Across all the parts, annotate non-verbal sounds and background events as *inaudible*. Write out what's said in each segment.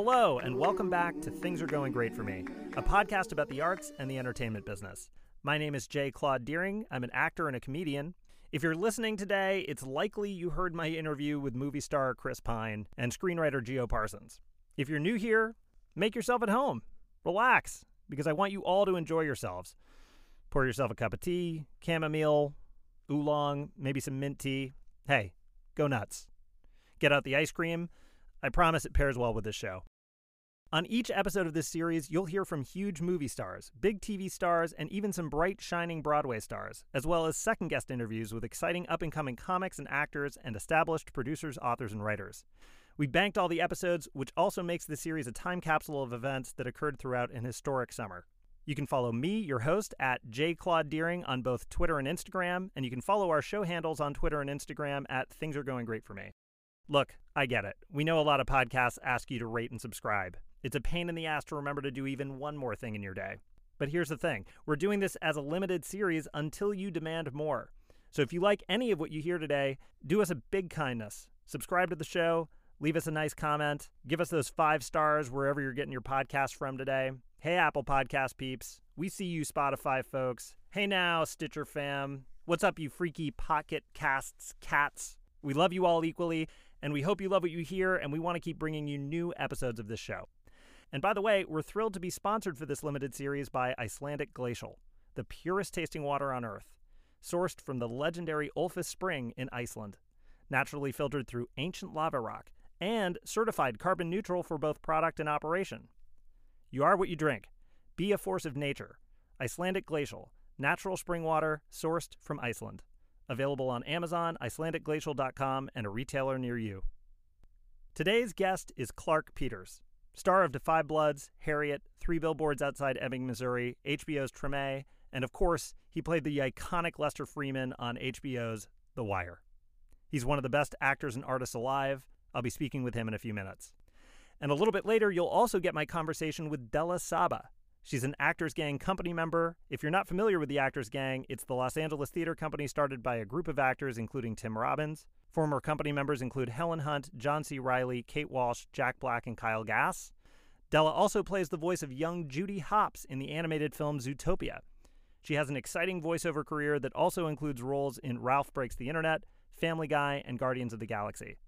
Hello, and welcome back to Things Are Going Great for Me, a podcast about the arts and the entertainment business. My name is J. Claude Deering. I'm an actor and a comedian. If you're listening today, it's likely you heard my interview with movie star Chris Pine and screenwriter Geo Parsons. If you're new here, make yourself at home. Relax, because I want you all to enjoy yourselves. Pour yourself a cup of tea, chamomile, oolong, maybe some mint tea. Hey, go nuts. Get out the ice cream. I promise it pairs well with this show. On each episode of this series, you'll hear from huge movie stars, big TV stars, and even some bright, shining Broadway stars, as well as second guest interviews with exciting up and coming comics and actors and established producers, authors, and writers. We banked all the episodes, which also makes the series a time capsule of events that occurred throughout an historic summer. You can follow me, your host, at Claude Deering on both Twitter and Instagram, and you can follow our show handles on Twitter and Instagram at Things Are Going Great for Me. Look, I get it. We know a lot of podcasts ask you to rate and subscribe. It's a pain in the ass to remember to do even one more thing in your day. But here's the thing we're doing this as a limited series until you demand more. So if you like any of what you hear today, do us a big kindness. Subscribe to the show, leave us a nice comment, give us those five stars wherever you're getting your podcast from today. Hey, Apple Podcast peeps. We see you, Spotify folks. Hey now, Stitcher fam. What's up, you freaky pocket casts cats? We love you all equally, and we hope you love what you hear, and we want to keep bringing you new episodes of this show. And by the way, we're thrilled to be sponsored for this limited series by Icelandic Glacial, the purest tasting water on Earth, sourced from the legendary Ölfus Spring in Iceland, naturally filtered through ancient lava rock, and certified carbon neutral for both product and operation. You are what you drink. Be a force of nature. Icelandic Glacial, natural spring water sourced from Iceland. Available on Amazon, IcelandicGlacial.com, and a retailer near you. Today's guest is Clarke Peters star of Da 5 Bloods, Harriet, Three Billboards Outside Ebbing, Missouri, HBO's Treme, and of course, he played the iconic Lester Freamon on HBO's The Wire. He's one of the best actors and artists alive. I'll be speaking with him in a few minutes. And a little bit later, you'll also get my conversation with Della Saba. She's an Actors Gang company member. If you're not familiar with the Actors Gang, it's the Los Angeles theater company started by a group of actors, including Tim Robbins. Former company members include Helen Hunt, John C. Reilly, Kate Walsh, Jack Black, and Kyle Gass. Della also plays the voice of young Judy Hopps in the animated film Zootopia. She has an exciting voiceover career that also includes roles in Ralph Breaks the Internet, Family Guy, and Guardians of the Galaxy.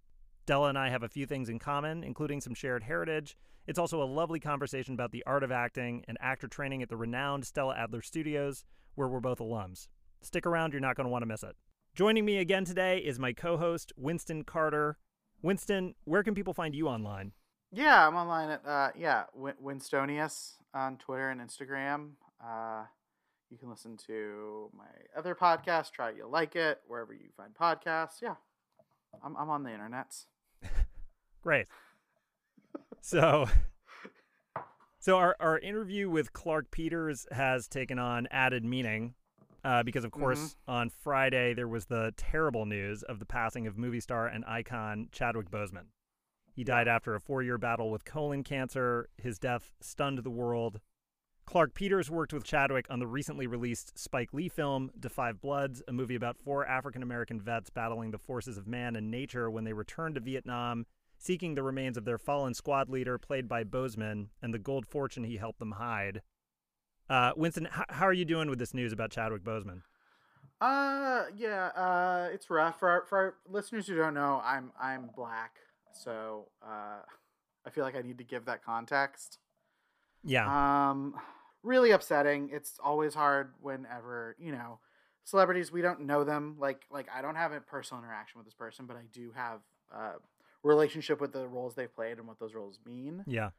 Della and I have a few things in common, including some shared heritage. It's also a lovely conversation about the art of acting and actor training at the renowned Stella Adler Studios, where we're both alums. Stick around, you're not going to want to miss it. Joining me again today is my co host, Winston Carter. Winston, where can people find you online? Yeah, I'm online at, uh, yeah, Win- Winstonius on Twitter and Instagram. Uh, you can listen to my other podcast, Try It You Like It, wherever you find podcasts. Yeah, I'm, I'm on the internets. *laughs* Great. So, so our, our interview with Clarke Peters has taken on added meaning uh, because, of course, mm-hmm. on Friday there was the terrible news of the passing of movie star and icon Chadwick Boseman. He died after a four year battle with colon cancer. His death stunned the world. Clarke Peters worked with Chadwick on the recently released Spike Lee film, 5 Bloods, a movie about four African American vets battling the forces of man and nature when they returned to Vietnam, seeking the remains of their fallen squad leader, played by Boseman, and the gold fortune he helped them hide. Uh, Winston, h- how are you doing with this news about Chadwick Boseman? Uh, yeah, uh, it's rough for our, for our listeners who don't know. I'm I'm black, so uh, I feel like I need to give that context. Yeah. Um, really upsetting. It's always hard whenever you know celebrities we don't know them. Like like I don't have a personal interaction with this person, but I do have a relationship with the roles they played and what those roles mean. Yeah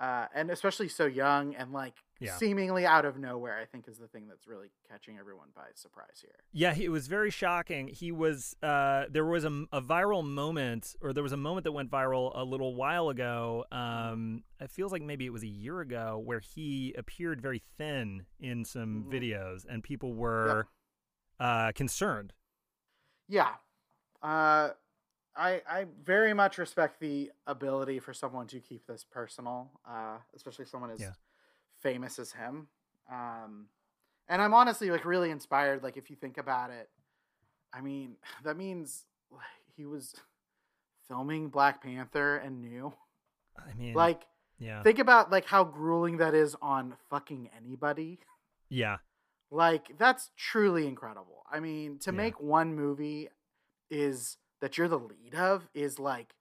uh, and especially so young and like yeah. seemingly out of nowhere, I think is the thing that's really catching everyone by surprise here. Yeah, it was very shocking. He was uh, there was a, a, viral moment, or there was a moment that went viral a little while ago. Um, it feels like maybe it was a year ago, where he appeared very thin in some mm. videos, and people were yep. uh, concerned. Yeah. I I very much respect the ability for someone to keep this personal, uh, especially someone as yeah. famous as him. Um, and I'm honestly like really inspired. Like if you think about it, I mean *sighs* that means he was *laughs* filming Black Panther and knew. I mean, like Yeah. Think about like how grueling that is on fucking anybody. *laughs* Yeah. Like that's truly incredible. I mean, to Yeah. make one movie is that you're the lead of is like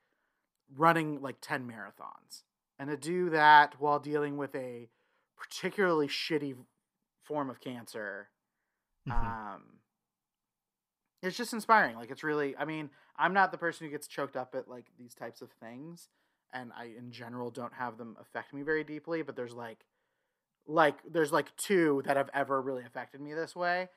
running like 10 marathons. And to do that while dealing with a particularly shitty form of cancer Mhm. um it's just inspiring like it's really i mean i'm not the person who gets choked up at like these types of things and i in general don't have them affect me very deeply but there's like like there's like two that have ever really affected me this way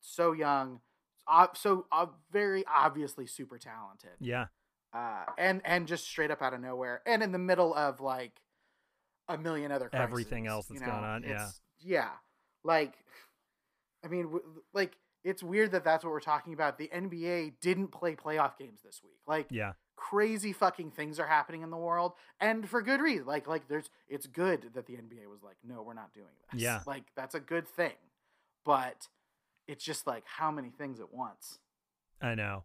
so young uh, so uh, very obviously super talented yeah. uh and and just straight up out of nowhere and in the middle of like a million other crises, Everything else you that's going on, yeah. It's- yeah like *sighs* i mean w- like it's weird that that's what we're talking about the nba didn't play playoff games this week like Yeah. crazy fucking things are happening in the world and for good reason like like there's it's good that the nba was like no we're not doing this Yeah. like that's a good thing but it's just like how many things at once I know.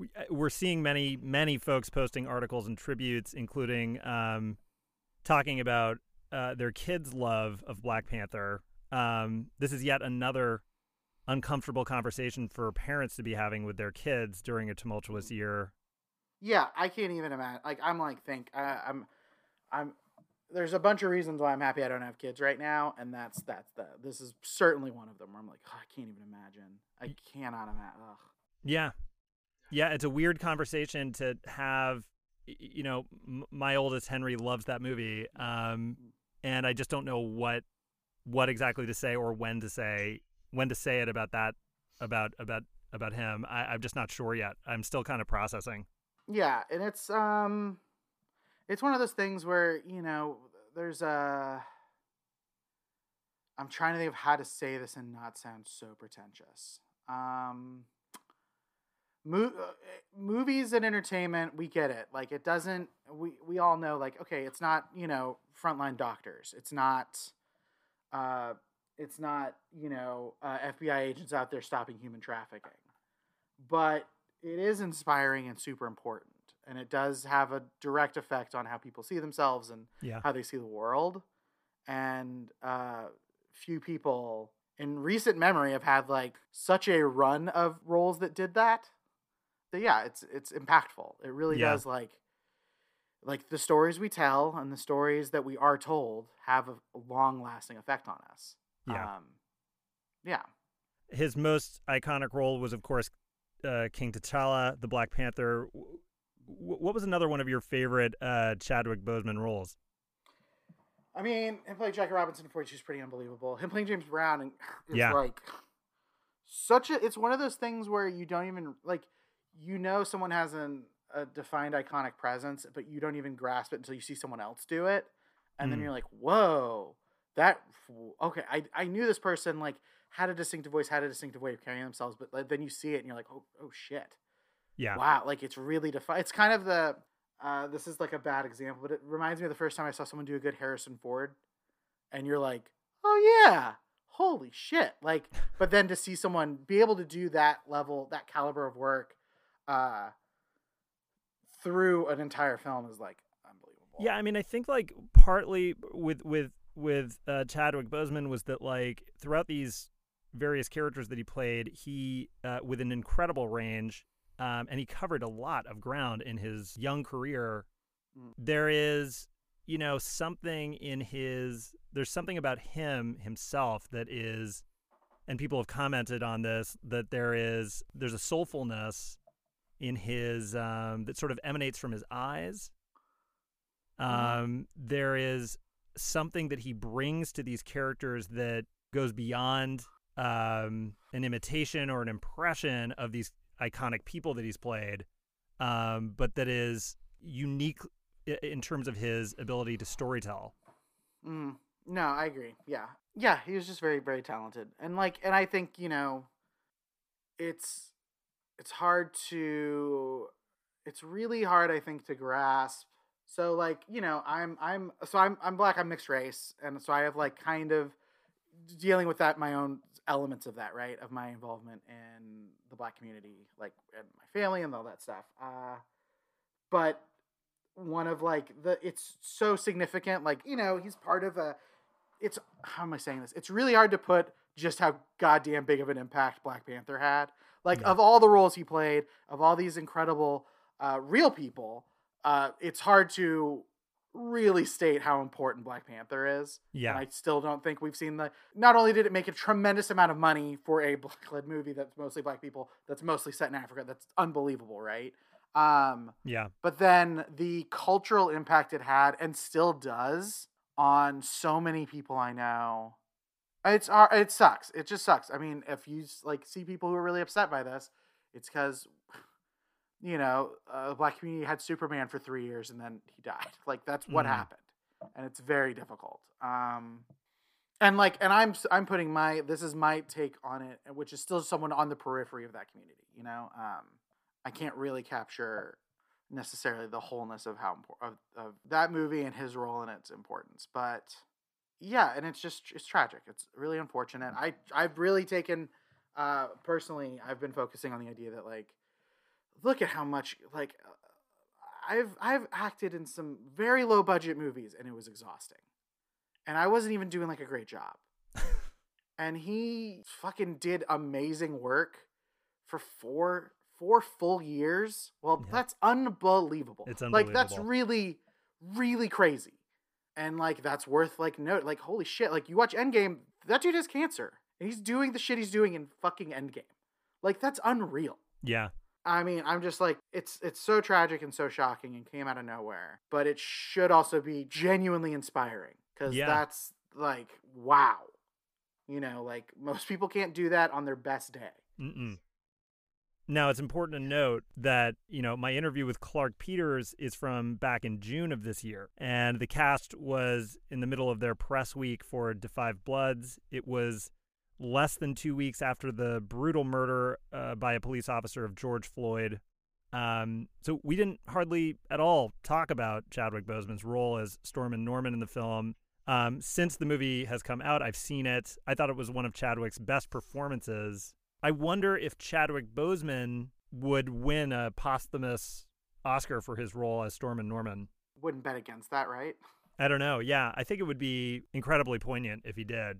Uh, We're seeing many, many folks posting articles and tributes, including um, talking about uh, their kids' love of Black Panther. Um, this is yet another uncomfortable conversation for parents to be having with their kids during a tumultuous year. Yeah, I can't even imagine. Like, I'm like, think I, I'm, I'm. There's a bunch of reasons why I'm happy I don't have kids right now, and that's that's the. This is certainly one of them. Where I'm like, oh, I can't even imagine. I cannot imagine. Ugh. Yeah. Yeah, it's a weird conversation to have. You know, m- my oldest Henry loves that movie, um, and I just don't know what what exactly to say or when to say when to say it about that about about about him. I, I'm just not sure yet. I'm still kind of processing. Yeah, and it's um, it's one of those things where you know there's a. I'm trying to think of how to say this and not sound so pretentious. Um, mo- uh, movies and entertainment, we get it. Like it doesn't. We we all know. Like okay, it's not you know frontline doctors. It's not. Uh, it's not you know uh, FBI agents out there stopping human trafficking, but it is inspiring and super important, and it does have a direct effect on how people see themselves and Yeah. how they see the world. And uh, few people in recent memory have had like such a run of roles that did that. That yeah, it's it's impactful. It really Yeah. does like like the stories we tell and the stories that we are told have a long lasting effect on us. Yeah. Um, yeah. His most iconic role was, of course, uh, King T'Challa, the Black Panther. What was another one of your favorite uh, Chadwick Boseman roles? I mean, him playing Jackie Robinson in 42 is pretty unbelievable. Him playing James Brown and *sighs* is Yeah. like such a. It's one of those things where you don't even like. You know, someone has an, a defined iconic presence, but you don't even grasp it until you see someone else do it, and then Mm. you're like, "Whoa, that okay." I I knew this person like had a distinctive voice, had a distinctive way of carrying themselves, but like, then you see it and you're like, "Oh, oh shit." Yeah. Wow, like it's really defined. It's kind of the. Uh, this is like a bad example, but it reminds me of the first time I saw someone do a good Harrison Ford, and you're like, "Oh yeah, holy shit!" Like, *laughs* but then to see someone be able to do that level, that caliber of work, uh, through an entire film is like unbelievable. Yeah, I mean, I think like partly with with with uh, Chadwick Boseman was that like throughout these various characters that he played, he uh, with an incredible range, um, and he covered a lot of ground in his young career. Mm. There is, you know, something in his. There's something about him himself that is, and people have commented on this that there is there's a soulfulness in his um, that sort of emanates from his eyes um, there is something that he brings to these characters that goes beyond um, an imitation or an impression of these iconic people that he's played, um, but that is unique in terms of his ability to storytell. Mm, no, I agree. Yeah, yeah, he was just very, very talented, and like, and I think you know, it's it's hard to, it's really hard, I think, to grasp. So like, you know, I'm I'm so I'm I'm black, I'm mixed race, and so I have like kind of dealing with that my own elements of that, right, of my involvement in the black community, like and my family and all that stuff. Uh, but one of like the it's so significant. Like you know, he's part of a. It's how am I saying this? It's really hard to put just how goddamn big of an impact Black Panther had. Like yeah. of all the roles he played, of all these incredible uh, real people, uh, it's hard to really state how important Black Panther is. Yeah. And I still don't think we've seen the. Not only did it make a tremendous amount of money for a *laughs* black led movie that's mostly black people, that's mostly set in Africa, that's unbelievable, right? Um, yeah. But then the cultural impact it had and still does on so many people I know. It's uh, it sucks. It just sucks. I mean, if you like see people who are really upset by this, it's because you know, uh, the black community had Superman for three years and then he died. *laughs* Like that's what mm. happened, and it's very difficult. Um, and like, and I'm I'm putting my this is my take on it, which is still someone on the periphery of that community. You know, um, I can't really capture necessarily the wholeness of how of, of that movie and his role and its importance, but yeah, and it's just it's tragic. It's really unfortunate. I I've really taken uh personally I've been focusing on the idea that like look at how much like uh, I've I've acted in some very low budget movies and it was exhausting. And I wasn't even doing like a great job. *laughs* and he fucking did amazing work for four four full years. Well, yeah. that's unbelievable. It's unbelievable. Like that's really really crazy. And like that's worth like note like holy shit, like you watch Endgame, that dude has cancer. And he's doing the shit he's doing in fucking Endgame. Like that's unreal. Yeah. I mean, I'm just like it's it's so tragic and so shocking and came out of nowhere, but it should also be genuinely inspiring cuz yeah. that's like wow. You know, like most people can't do that on their best day. Mm-mm. Now, it's important to note that, you know, my interview with Clarke Peters is from back in June of this year. And the cast was in the middle of their press week for 5 Bloods. It was less than two weeks after the brutal murder uh, by a police officer of George Floyd. Um, so we didn't hardly at all talk about Chadwick Boseman's role as Stormin' Norman in the film. Um, since the movie has come out, I've seen it. I thought it was one of Chadwick's best performances. I wonder if Chadwick Boseman would win a posthumous Oscar for his role as Stormin' Norman. Wouldn't bet against that, right? I don't know. Yeah, I think it would be incredibly poignant if he did.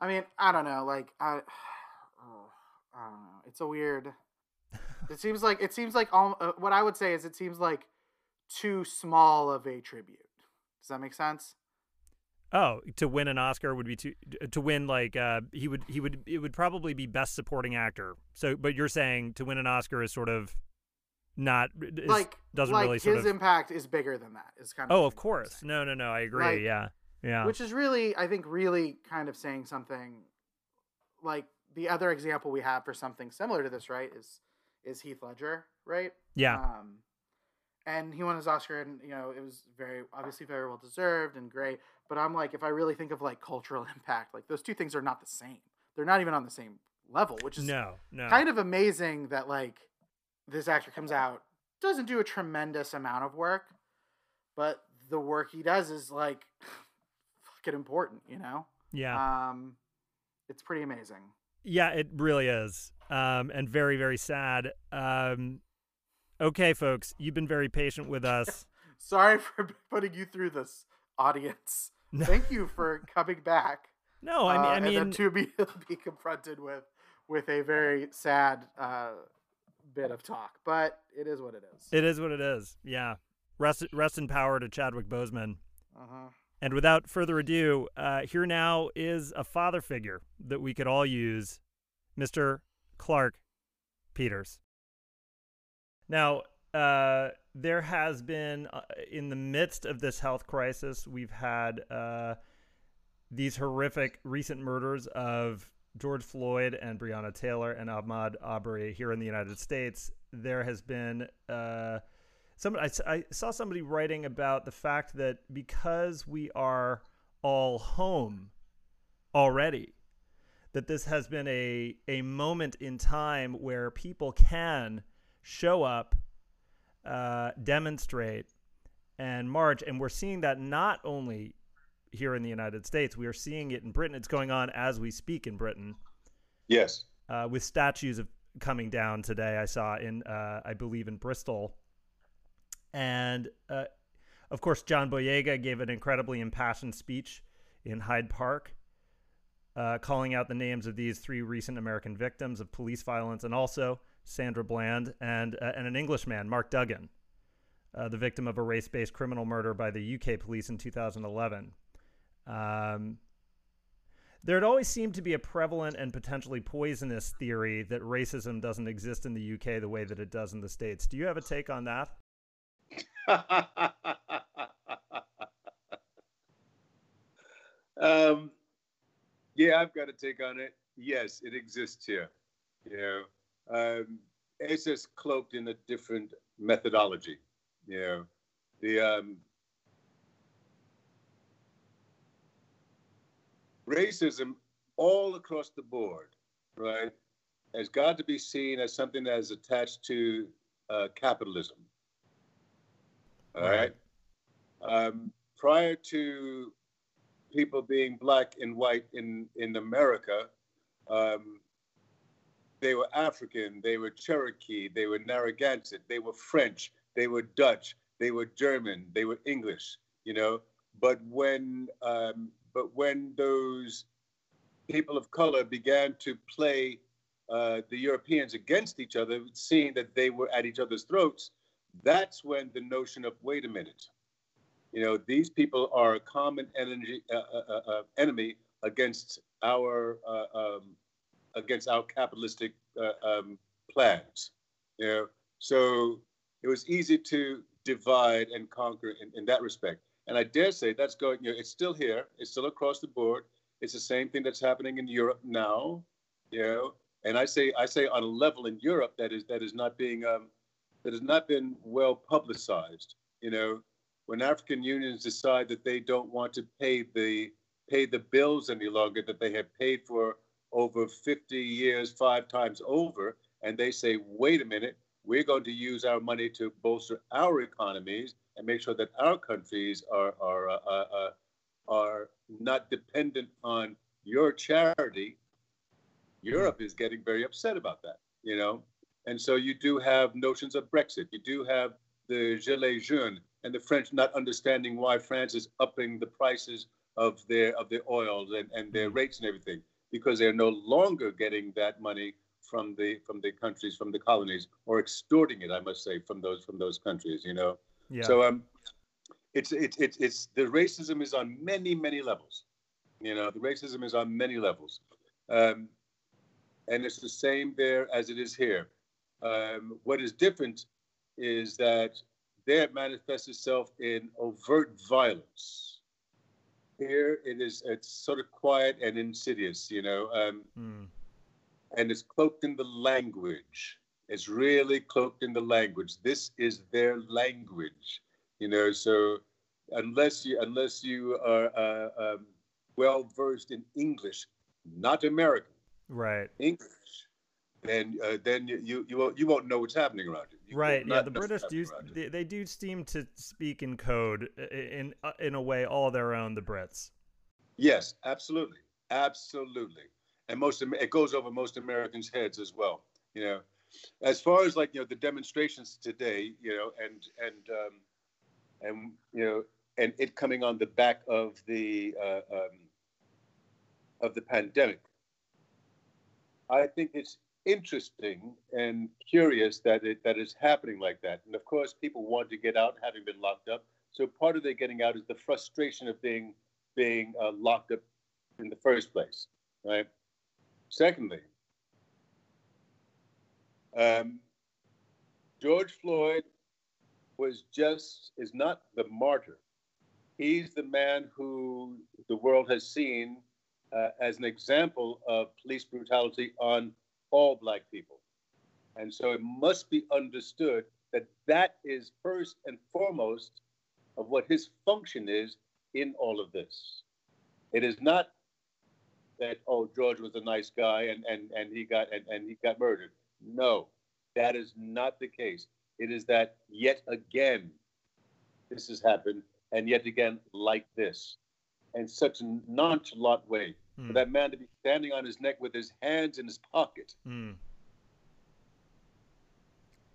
I mean, I don't know. Like, I, *sighs* oh, I don't know. It's a weird. *laughs* it seems like it seems like all. Uh, what I would say is it seems like too small of a tribute. Does that make sense? Oh, to win an Oscar would be to to win like uh, he would he would it would probably be best supporting actor. So, but you're saying to win an Oscar is sort of not is, like doesn't like really his of... impact is bigger than that. Is kind of oh, of course. No, no, no. I agree. Like, yeah. Yeah. Which is really, I think, really kind of saying something like the other example we have for something similar to this, right? Is is Heath Ledger, right? Yeah. Um, and he won his Oscar, and you know it was very obviously very well deserved and great. But I'm like, if I really think of like cultural *laughs* impact, like those two things are not the same. They're not even on the same level, which is no, no. kind of amazing that like this actor comes out doesn't do a tremendous amount of work, but the work he does is like *laughs* fucking important, you know? Yeah. Um, it's pretty amazing. Yeah, it really is. Um, and very, very sad. Um, okay, folks, you've been very patient with us. *laughs* Sorry for *laughs* putting you through this, audience. Thank you for *laughs* coming back. No, I mean, uh, I mean, to be be confronted with with a very sad uh, bit of talk, but it is what it is. It is what it is. Yeah. Rest rest in power to Chadwick Boseman. Uh huh. And without further ado, uh, here now is a father figure that we could all use, Mr. Clarke Peters. Now, uh, there has been, uh, in the midst of this health crisis, we've had uh, these horrific recent murders of George Floyd and Breonna Taylor and Ahmaud Arbery here in the United States. There has been uh, some I, I saw somebody writing about the fact that because we are all home already that this has been a a moment in time where people can show up uh, demonstrate and march. And we're seeing that not only here in the united states we are seeing it in britain. It's going on as we speak in britain. Yes. Uh, with statues of coming down today. I saw in uh, i believe in bristol and uh, Of course, John Boyega gave an incredibly impassioned speech in Hyde Park, uh, calling out the names of these three recent American victims of police violence, and also Sandra Bland and uh, and an Englishman, Mark Duggan, uh, the victim of a race-based criminal murder by the UK police in 2011. Um, there had always seemed to be a prevalent and potentially poisonous theory that racism doesn't exist in the UK the way that it does in the States. Do you have a take on that? *laughs* um, yeah, I've got a take on it. Yes, it exists here. Know, um, it's just cloaked in a different methodology. Know, the um, racism all across the board, right, has got to be seen as something that is attached to uh, capitalism. All right. right. Um, prior to people being black and white in, in America, um, they were African, they were Cherokee, they were Narragansett, they were French, they were Dutch, they were German, they were English, you know. But when um, but when those people of color began to play uh, the Europeans against each other, seeing that they were at each other's throats, that's when the notion of wait a minute, you know, these people are a common energy, uh, uh, uh, uh enemy against our uh, um, against our capitalistic um, plans. You know, so it was easy to divide and conquer in, in that respect. And I dare say that's going, you know, it's still here, it's still across the board. It's the same thing that's happening in Europe now, you know. And I say, I say on a level in Europe that is that is not being um, that has not been well publicized. You know, when African unions decide that they don't want to pay the pay the bills any longer that they have paid for over 50 years, five times over, and they say, wait a minute, we're going to use our money to bolster our economies and make sure that our countries are are uh, uh, uh, are not dependent on your charity. Europe is getting very upset about that, you know, and so you do have notions of Brexit. You do have the Gilets jaunes and the French not understanding why France is upping the prices of their of their oils and, and their mm. rates and everything because they're no longer getting that money from the from the countries from the colonies or extorting it i must say from those from those countries you know yeah. So um, it's it's it's it's the racism is on many many levels. You know, the racism is on many levels, um, and it's the same there as it is here. Um, what is different is that there it manifests itself in overt violence. Here it is it's sort of quiet and insidious, you know, um, mm. and it's cloaked in the language. It's really cloaked in the language. This is their language, you know. So unless you unless you are uh, um, well versed in English, not American, right? English, then uh, then you you won't you won't know what's happening around you. you right. Yeah. The British do they, they, do seem to speak in code in uh, in a way all their own. The Brits. Yes, absolutely, absolutely, and most it goes over most Americans' heads as well. You know, as far as like you know the demonstrations today, you know, and and um, and you know, and it coming on the back of the uh, um, of the pandemic, I think it's interesting and curious that it that is happening like that. And of course, people want to get out, having been locked up. So part of their getting out is the frustration of being being uh, locked up in the first place, right? Secondly, um, George Floyd was just is not the martyr. He's the man who the world has seen uh, as an example of police brutality on all black people. And so it must be understood that that is first and foremost of what his function is in all of this. It is not that oh George was a nice guy and and and he got and, and he got murdered. No, that is not the case. It is that yet again, this has happened, and yet again, like this, in such a nonchalant way. Mm. For that man to be standing on his neck with his hands in his pocket. Mm.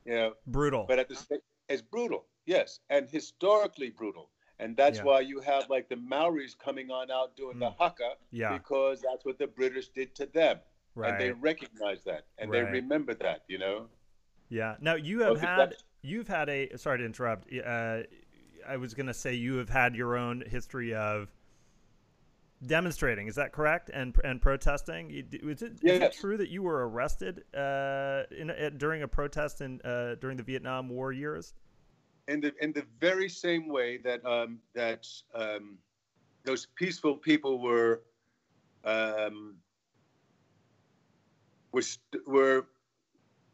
You know, brutal. But at the same, it's brutal. yes, and historically brutal. And that's yeah. why you have like the Maoris coming on out doing mm. the haka, yeah. because that's what the British did to them. Right. And they recognize that and right. they remember that, you know? Yeah. Now you have had you've had a sorry to interrupt. Uh, I was going to say you have had your own history of demonstrating. Is that correct? And and protesting. Is it, yes. is it true that you were arrested uh, in, during a protest in uh, during the Vietnam War years? In the in the very same way that um, that um, those peaceful people were um, were were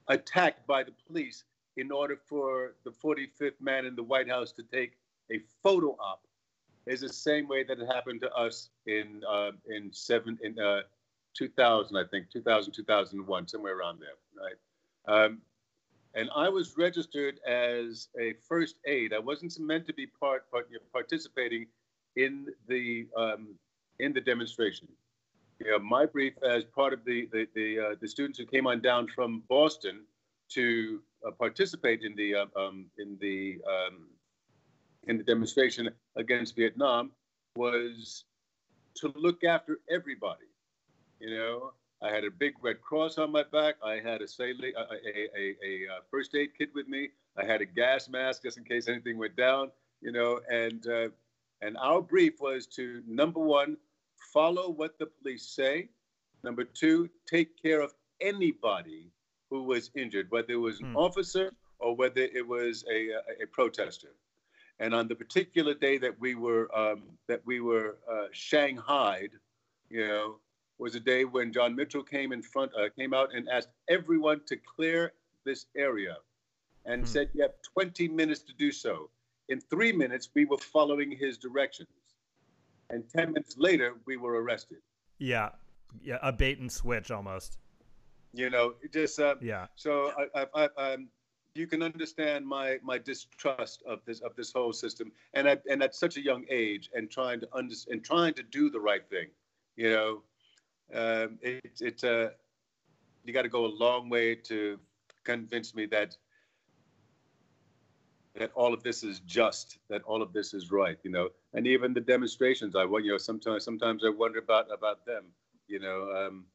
attacked by the police in order for the 45th man in the White House to take a photo op is the same way that it happened to us in uh, in seven in uh, 2000, I think 2000 2001, somewhere around there, right? Um, and I was registered as a first aid. I wasn't meant to be part, part participating in the um, in the demonstration. You know, my brief as part of the the the, uh, the students who came on down from Boston to uh, participate in the uh, um, in the um, in the demonstration against Vietnam was to look after everybody. You know, I had a big red cross on my back. I had a, a, a, a, a, uh, first aid kit with me. I had a gas mask just in case anything went down. You know, and uh, and our brief was to number one, follow what the police say. Number two, take care of anybody who was injured, whether it was an mm. officer or whether it was a, a, a protester. And on the particular day that we were um, that we were uh, shanghaied, you know, was a day when John Mitchell came in front, uh, came out and asked everyone to clear this area, and hmm. said you have 20 minutes to do so. In three minutes, we were following his directions, and 10 minutes later, we were arrested. Yeah, yeah, a bait and switch almost. You know, just uh, yeah. So I, I, I, um, you can understand my my distrust of this of this whole system, and I, and at such a young age, and trying to under, and trying to do the right thing, you know, um, it's a uh, you got to go a long way to convince me that that all of this is just, that all of this is right, you know, and even the demonstrations. I want, you know sometimes sometimes I wonder about about them, you know. Um,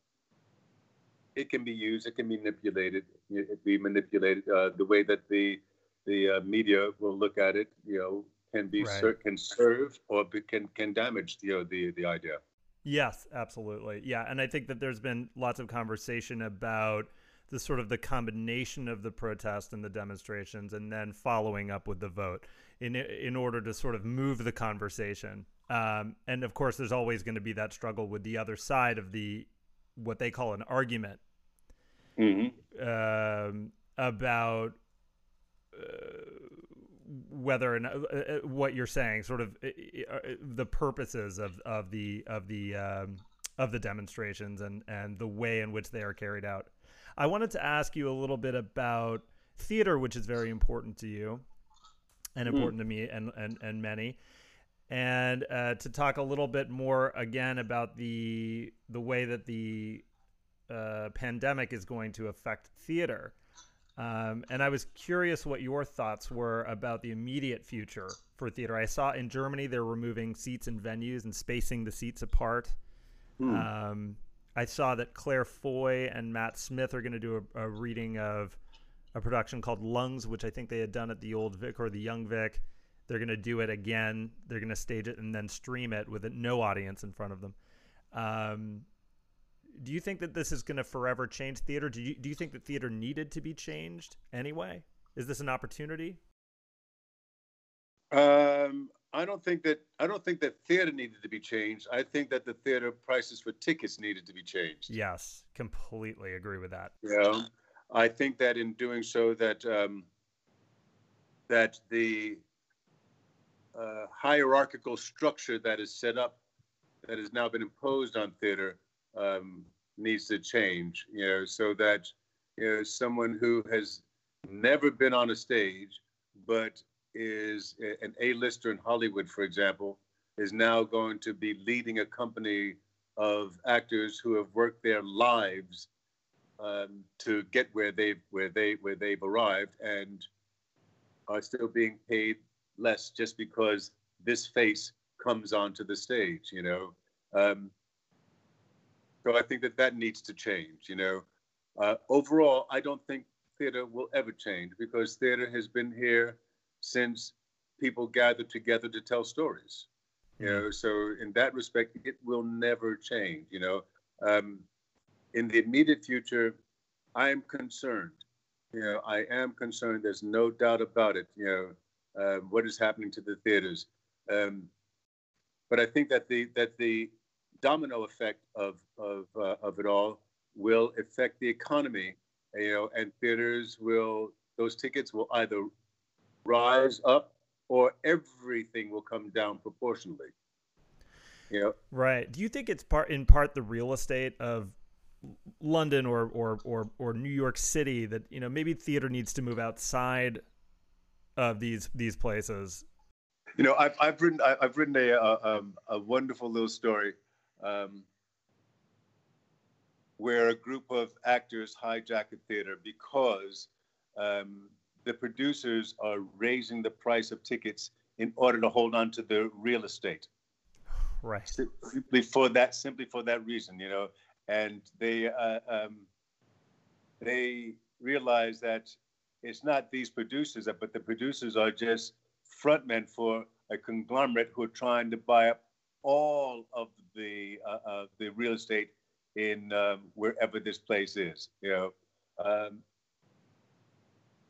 it can be used, it can be manipulated, it be manipulated. Uh, the way that the the uh, media will look at it, you know, can be right. ser- can serve or be, can can damage you know the the idea. Yes, absolutely. Yeah, and I think that there's been lots of conversation about the sort of the combination of the protest and the demonstrations, and then following up with the vote in in order to sort of move the conversation. Um, and of course, there's always going to be that struggle with the other side of the what they call an argument mm-hmm. um, about uh, whether and uh, uh, what you're saying, sort of uh, uh, the purposes of, of the of the um, of the demonstrations and and the way in which they are carried out. I wanted to ask you a little bit about theater, which is very important to you and mm. important mm. to me and, and, and many and uh, to talk a little bit more again about the the way that the uh, pandemic is going to affect theater. Um, and I was curious what your thoughts were about the immediate future for theater. I saw in Germany they're removing seats in venues and spacing the seats apart. Mm. Um, I saw that Claire Foy and Matt Smith are going to do a, a, reading of a production called Lungs, which I think they had done at the Old Vic or the Young Vic. They're going to do it again. They're going to stage it and then stream it with no audience in front of them. Um, do you think that this is going to forever change theater? Do you do you think that theater needed to be changed anyway? Is this an opportunity? Um, I don't think that I don't think that theater needed to be changed. I think that the theater prices for tickets needed to be changed. Yes, completely agree with that. Yeah, I think that in doing so, that um, that the uh, hierarchical structure that is set up, that has now been imposed on theater, um, needs to change. You know, so that you know someone who has never been on a stage, but is an A-lister in Hollywood, for example, is now going to be leading a company of actors who have worked their lives um, to get where they where they where they've arrived and are still being paid less just because this face comes onto the stage, you know. Um, so I think that that needs to change, you know. Uh, overall, I don't think theater will ever change because theater has been here since people gathered together to tell stories. You know, so in that respect, it will never change. You know, um, in the immediate future, I am concerned. You know, I am concerned. There's no doubt about it. You know, uh, what is happening to the theaters. Um, but I think that the that the domino effect of of uh, of it all will affect the economy. You know, and theaters will those tickets will either rise up or everything will come down proportionally. You? Right. Do you think it's part in part the real estate of London or or or or New York City that you know maybe theater needs to move outside of these these places? You know, I've I've written I've written a a, um, a wonderful little story. Um, where a group of actors hijack a theater because um, the producers are raising the price of tickets in order to hold on to the real estate. Right. Simply for that, simply for that reason, you know, and they uh, um, they realize that it's not these producers, but the producers are just frontmen for a conglomerate who are trying to buy up all of the uh, the real estate in um, wherever this place is. You know, um,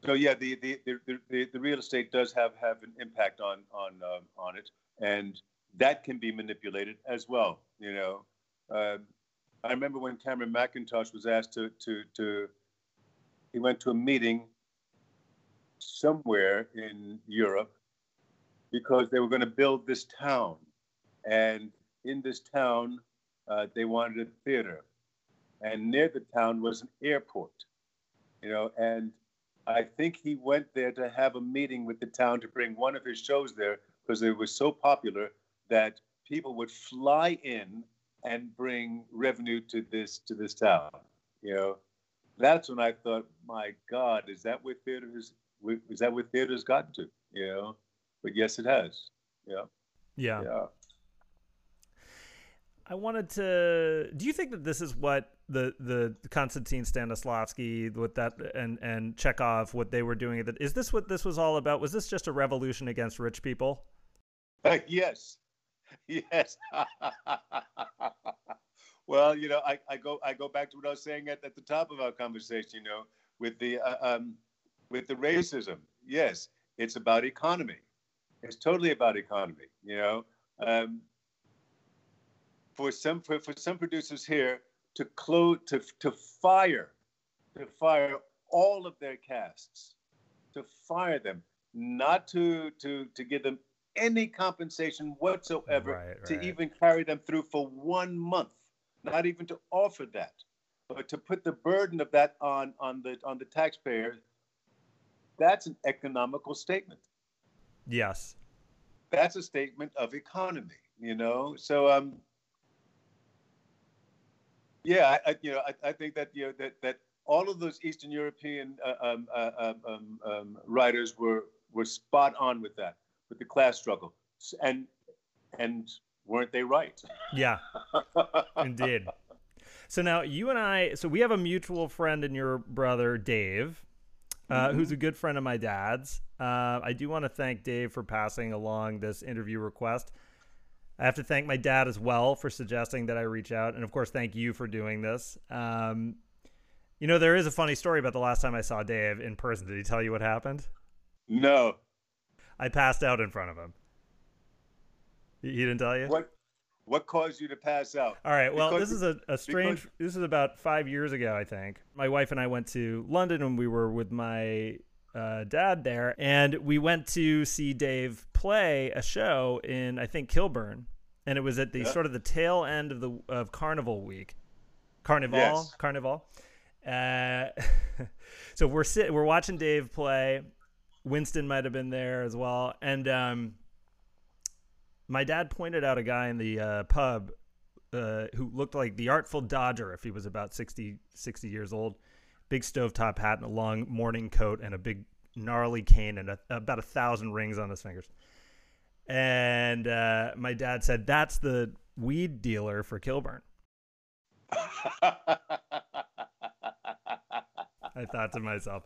so yeah, the, the the, the, the real estate does have have an impact on on um, on it, and that can be manipulated as well. You know, uh, I remember when Cameron Mackintosh was asked to to to he went to a meeting somewhere in Europe because they were going to build this town, and in this town uh, they wanted a theater, and near the town was an airport. You know, and I think he went there to have a meeting with the town to bring one of his shows there because it was so popular that people would fly in and bring revenue to this to this town. You know, that's when I thought, my God, is that where theater is? Is that where theater's gotten to? You know, but yes, it has. Yeah. Yeah. Yeah. I wanted to. Do you think that this is what the the Konstantin Stanislavski with that and and Chekhov what they were doing? That is this what this was all about? Was this just a revolution against rich people? Uh, yes, *laughs* yes. *laughs* well, you know, I, I go I go back to what I was saying at, at the top of our conversation. You know, with the uh, um, with the racism. Yes, it's about economy. It's totally about economy. You know. Um, for some for, for some producers here to close to to fire to fire all of their casts to fire them not to to to give them any compensation whatsoever right, right. to even carry them through for one month not even to offer that but to put the burden of that on on the on the taxpayer that's an economical statement. Yes. That's a statement of economy you know? So um yeah, I, I you know, I, I, think that you know that that all of those Eastern European uh, um, uh, um, um, um, writers were were spot on with that, with the class struggle, and and weren't they right? Yeah, *laughs* indeed. So now you and I, so we have a mutual friend in your brother Dave, uh, mm-hmm. who's a good friend of my dad's. Uh, I do want to thank Dave for passing along this interview request. I have to thank my dad as well for suggesting that I reach out, and of course, thank you for doing this. Um, you know, there is a funny story about the last time I saw Dave in person. Did he tell you what happened? No. I passed out in front of him. He didn't tell you? What what caused you to pass out? All right. Well, because, this is a, a strange. Because... This is about five years ago, I think. My wife and I went to London when we were with my uh, dad there, and we went to see Dave play a show in I think Kilburn, and it was at the yeah. sort of the tail end of the of Carnival week, Carnival, yes. Carnival. Uh, *laughs* so we're sit, we're watching Dave play. Winston might have been there as well, and um, my dad pointed out a guy in the uh, pub uh, who looked like the Artful Dodger if he was about 60, 60 years old. Big stovetop hat and a long morning coat and a big gnarly cane and a, about a thousand rings on his fingers. And uh, my dad said, "That's the weed dealer for Kilburn." *laughs* I thought to myself.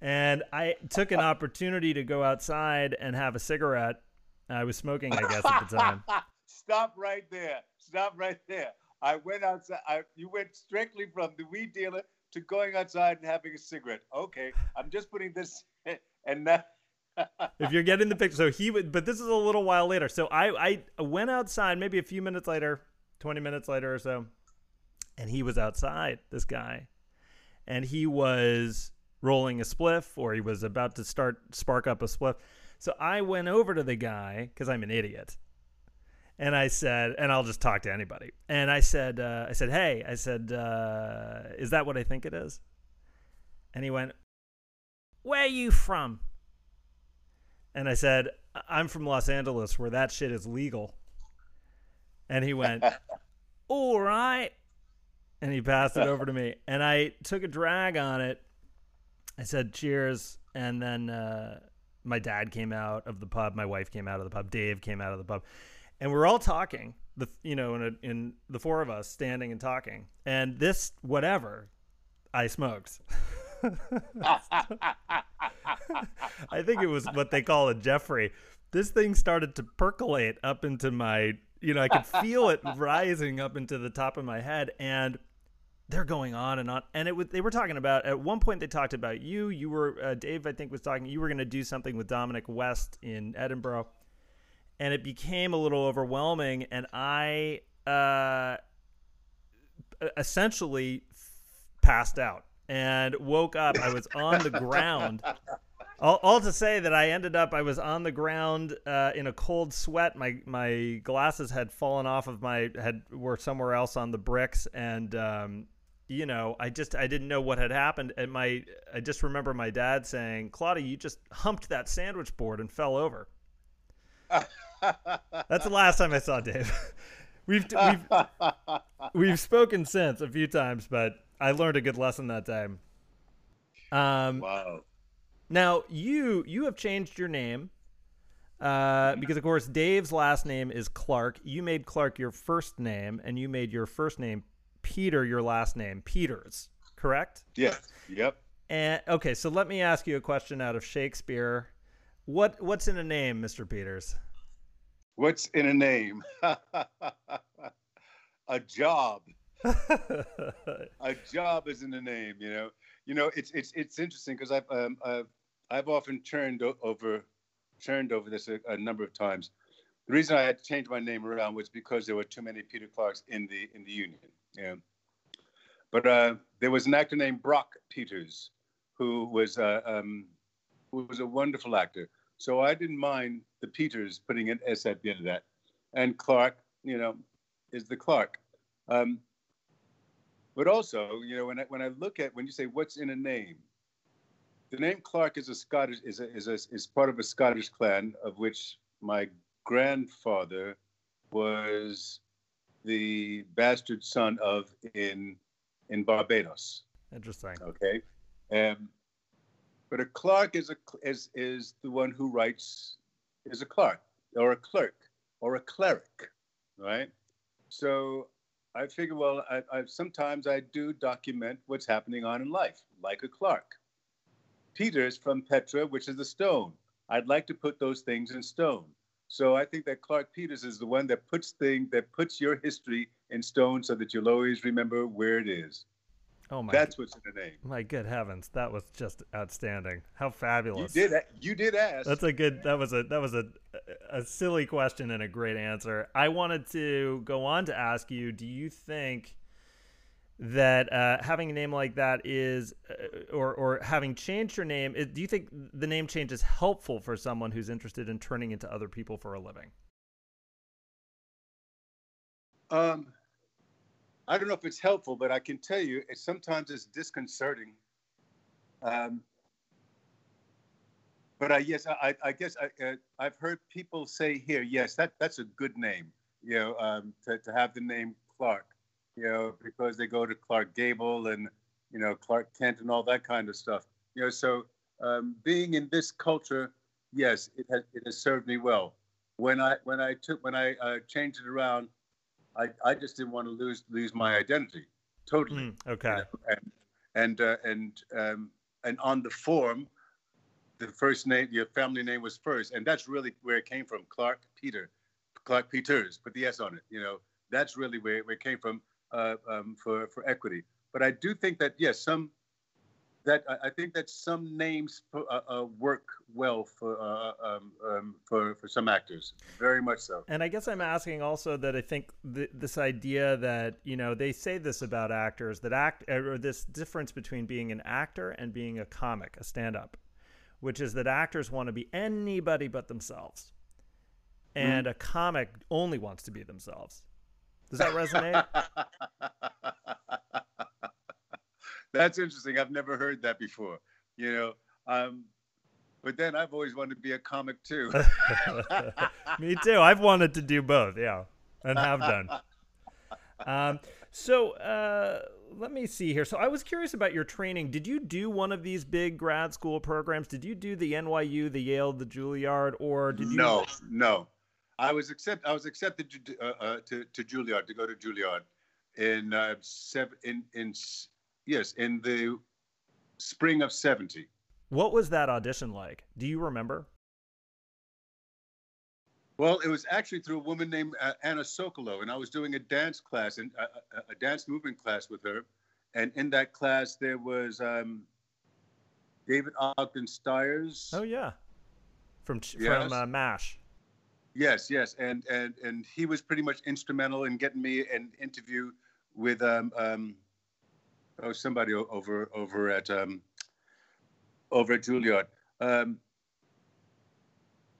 And I took an opportunity to go outside and have a cigarette. I was smoking, I guess, at the time. *laughs* Stop right there. Stop right there. I went outside. I, you went strictly from the weed dealer to going outside and having a cigarette. Okay, I'm just putting this *laughs* and that. *laughs* if you're getting the picture, so he would, but this is a little while later. So I, I went outside maybe a few minutes later, 20 minutes later or so, and he was outside, this guy, and he was rolling a spliff or he was about to start spark up a spliff. So I went over to the guy because I'm an idiot. And I said, and I'll just talk to anybody. And I said, uh, I said, hey, I said, uh, is that what I think it is? And he went, where are you from? And I said, I'm from Los Angeles where that shit is legal. And he went, *laughs* all right and he passed it over to me. And I took a drag on it. I said cheers, and then uh, my dad came out of the pub. My wife came out of the pub. Dave came out of the pub, and we're all talking. The you know in a, in the four of us standing and talking, and this whatever I smoked. *laughs* I think it was what they call a Jeffrey. This thing started to percolate up into my, you know, I could feel it rising up into the top of my head, and they're going on and on. And it they were talking about at one point they talked about you you were uh, dave i think was talking you were going to do something with dominic west in edinburgh. And it became a little overwhelming and i uh, essentially passed out and woke up i was on the ground. All, all, to say that I ended up, I was on the ground uh, in a cold sweat. My my glasses had fallen off of my had were somewhere else on the bricks, and um, you know, I just I didn't know what had happened, and my I just remember my dad saying, "Claudia, you just humped that sandwich board and fell over." *laughs* That's the last time I saw Dave. *laughs* we've we've we've spoken since a few times, but I learned a good lesson that time. Um, wow. Now you you have changed your name uh, because of course Dave's last name is Clarke. You made Clarke your first name, and you made your first name Peter, your last name, Peters, correct? Yes. Yep. And okay, so let me ask you a question out of Shakespeare. What what's in a name, Mr. Peters? What's in a name? *laughs* a job. *laughs* a job is in a name, you know. You know, it's it's it's interesting because I've um, I've I've often turned over turned over this a, a number of times. The reason I had to change my name around was because there were too many Peter Clarkes in the in the union. Yeah. But uh, there was an actor named Brock Peters who was uh, um, who was a wonderful actor. So I didn't mind the Peters putting an S at the end of that. And Clarke, you know, is the Clarke. Um, but also, you know, when I, when I look at when you say what's in a name, the name Clarke is a Scottish is a, is a, is part of a Scottish clan of which my grandfather was the bastard son of in in Barbados. Interesting. Okay, um, but a clerk is a is is the one who writes is a clerk or a clerk or a cleric, right? So I figure, well, I, I sometimes I do document what's happening on in life, like a clerk. Peter's from Petra, which is the stone. I'd like to put those things in stone. So I think that Clarke Peters is the one that puts thing that puts your history in stone so that you'll always remember where it is. Oh my! That's what's in the name. My good heavens, that was just outstanding. How fabulous! You did. You did ask. That's a good. That was a. That was a. A silly question and a great answer. I wanted to go on to ask you: Do you think? That uh, having a name like that is, uh, or or having changed your name, do you think the name change is helpful for someone who's interested in turning into other people for a living? Um, I don't know if it's helpful, but I can tell you, it sometimes it's disconcerting. Um, but I yes, I, I guess I, uh, I've heard people say here, yes, that that's a good name, you know, um, to to have the name Clarke you know, because they go to Clark Gable and, you know, Clark Kent and all that kind of stuff. You know, so um, being in this culture, yes, it has it has served me well. When I when I took when I uh, changed it around, I, I just didn't want to lose lose my identity totally. Mm, okay. You know? And and uh, and um, and on the form, the first name, your family name was first, and that's really where it came from. Clarke Peter, Clarke Peters. Put the S on it. You know, that's really where, where it came from uh, um, for for equity. But I do think that yes, some that I think that some names uh, uh, work well for uh, um, um, for for some actors, very much so. And I guess I'm asking also that I think th- this idea that you know they say this about actors that act or this difference between being an actor and being a comic, a stand-up, which is that actors want to be anybody but themselves, mm-hmm. and mm-hmm. a comic only wants to be themselves. Does that resonate? *laughs* That's interesting. I've never heard that before. You know, um, but then I've always wanted to be a comic too. *laughs* Me too. I've wanted to do both. Yeah, and have done. *laughs* Um, so uh, let me see here. So I was curious about your training. Did you do one of these big grad school programs? Did you do the NYU, the Yale, the Juilliard, or did you? No, no. I was accept. I was accepted to uh, uh, to, to Juilliard to go to Juilliard in uh, seven in in Yes, in the spring of 70. What was that audition like? Do you remember? Well, it was actually through a woman named uh, Anna Sokolow, and I was doing a dance class and uh, uh, a dance movement class with her. And in that class, there was um, David Ogden Stiers. Oh yeah, from yes. from uh, Mash. Yes, yes, and and and he was pretty much instrumental in getting me an interview with um, um, oh somebody over over at um, over at Juilliard. Um,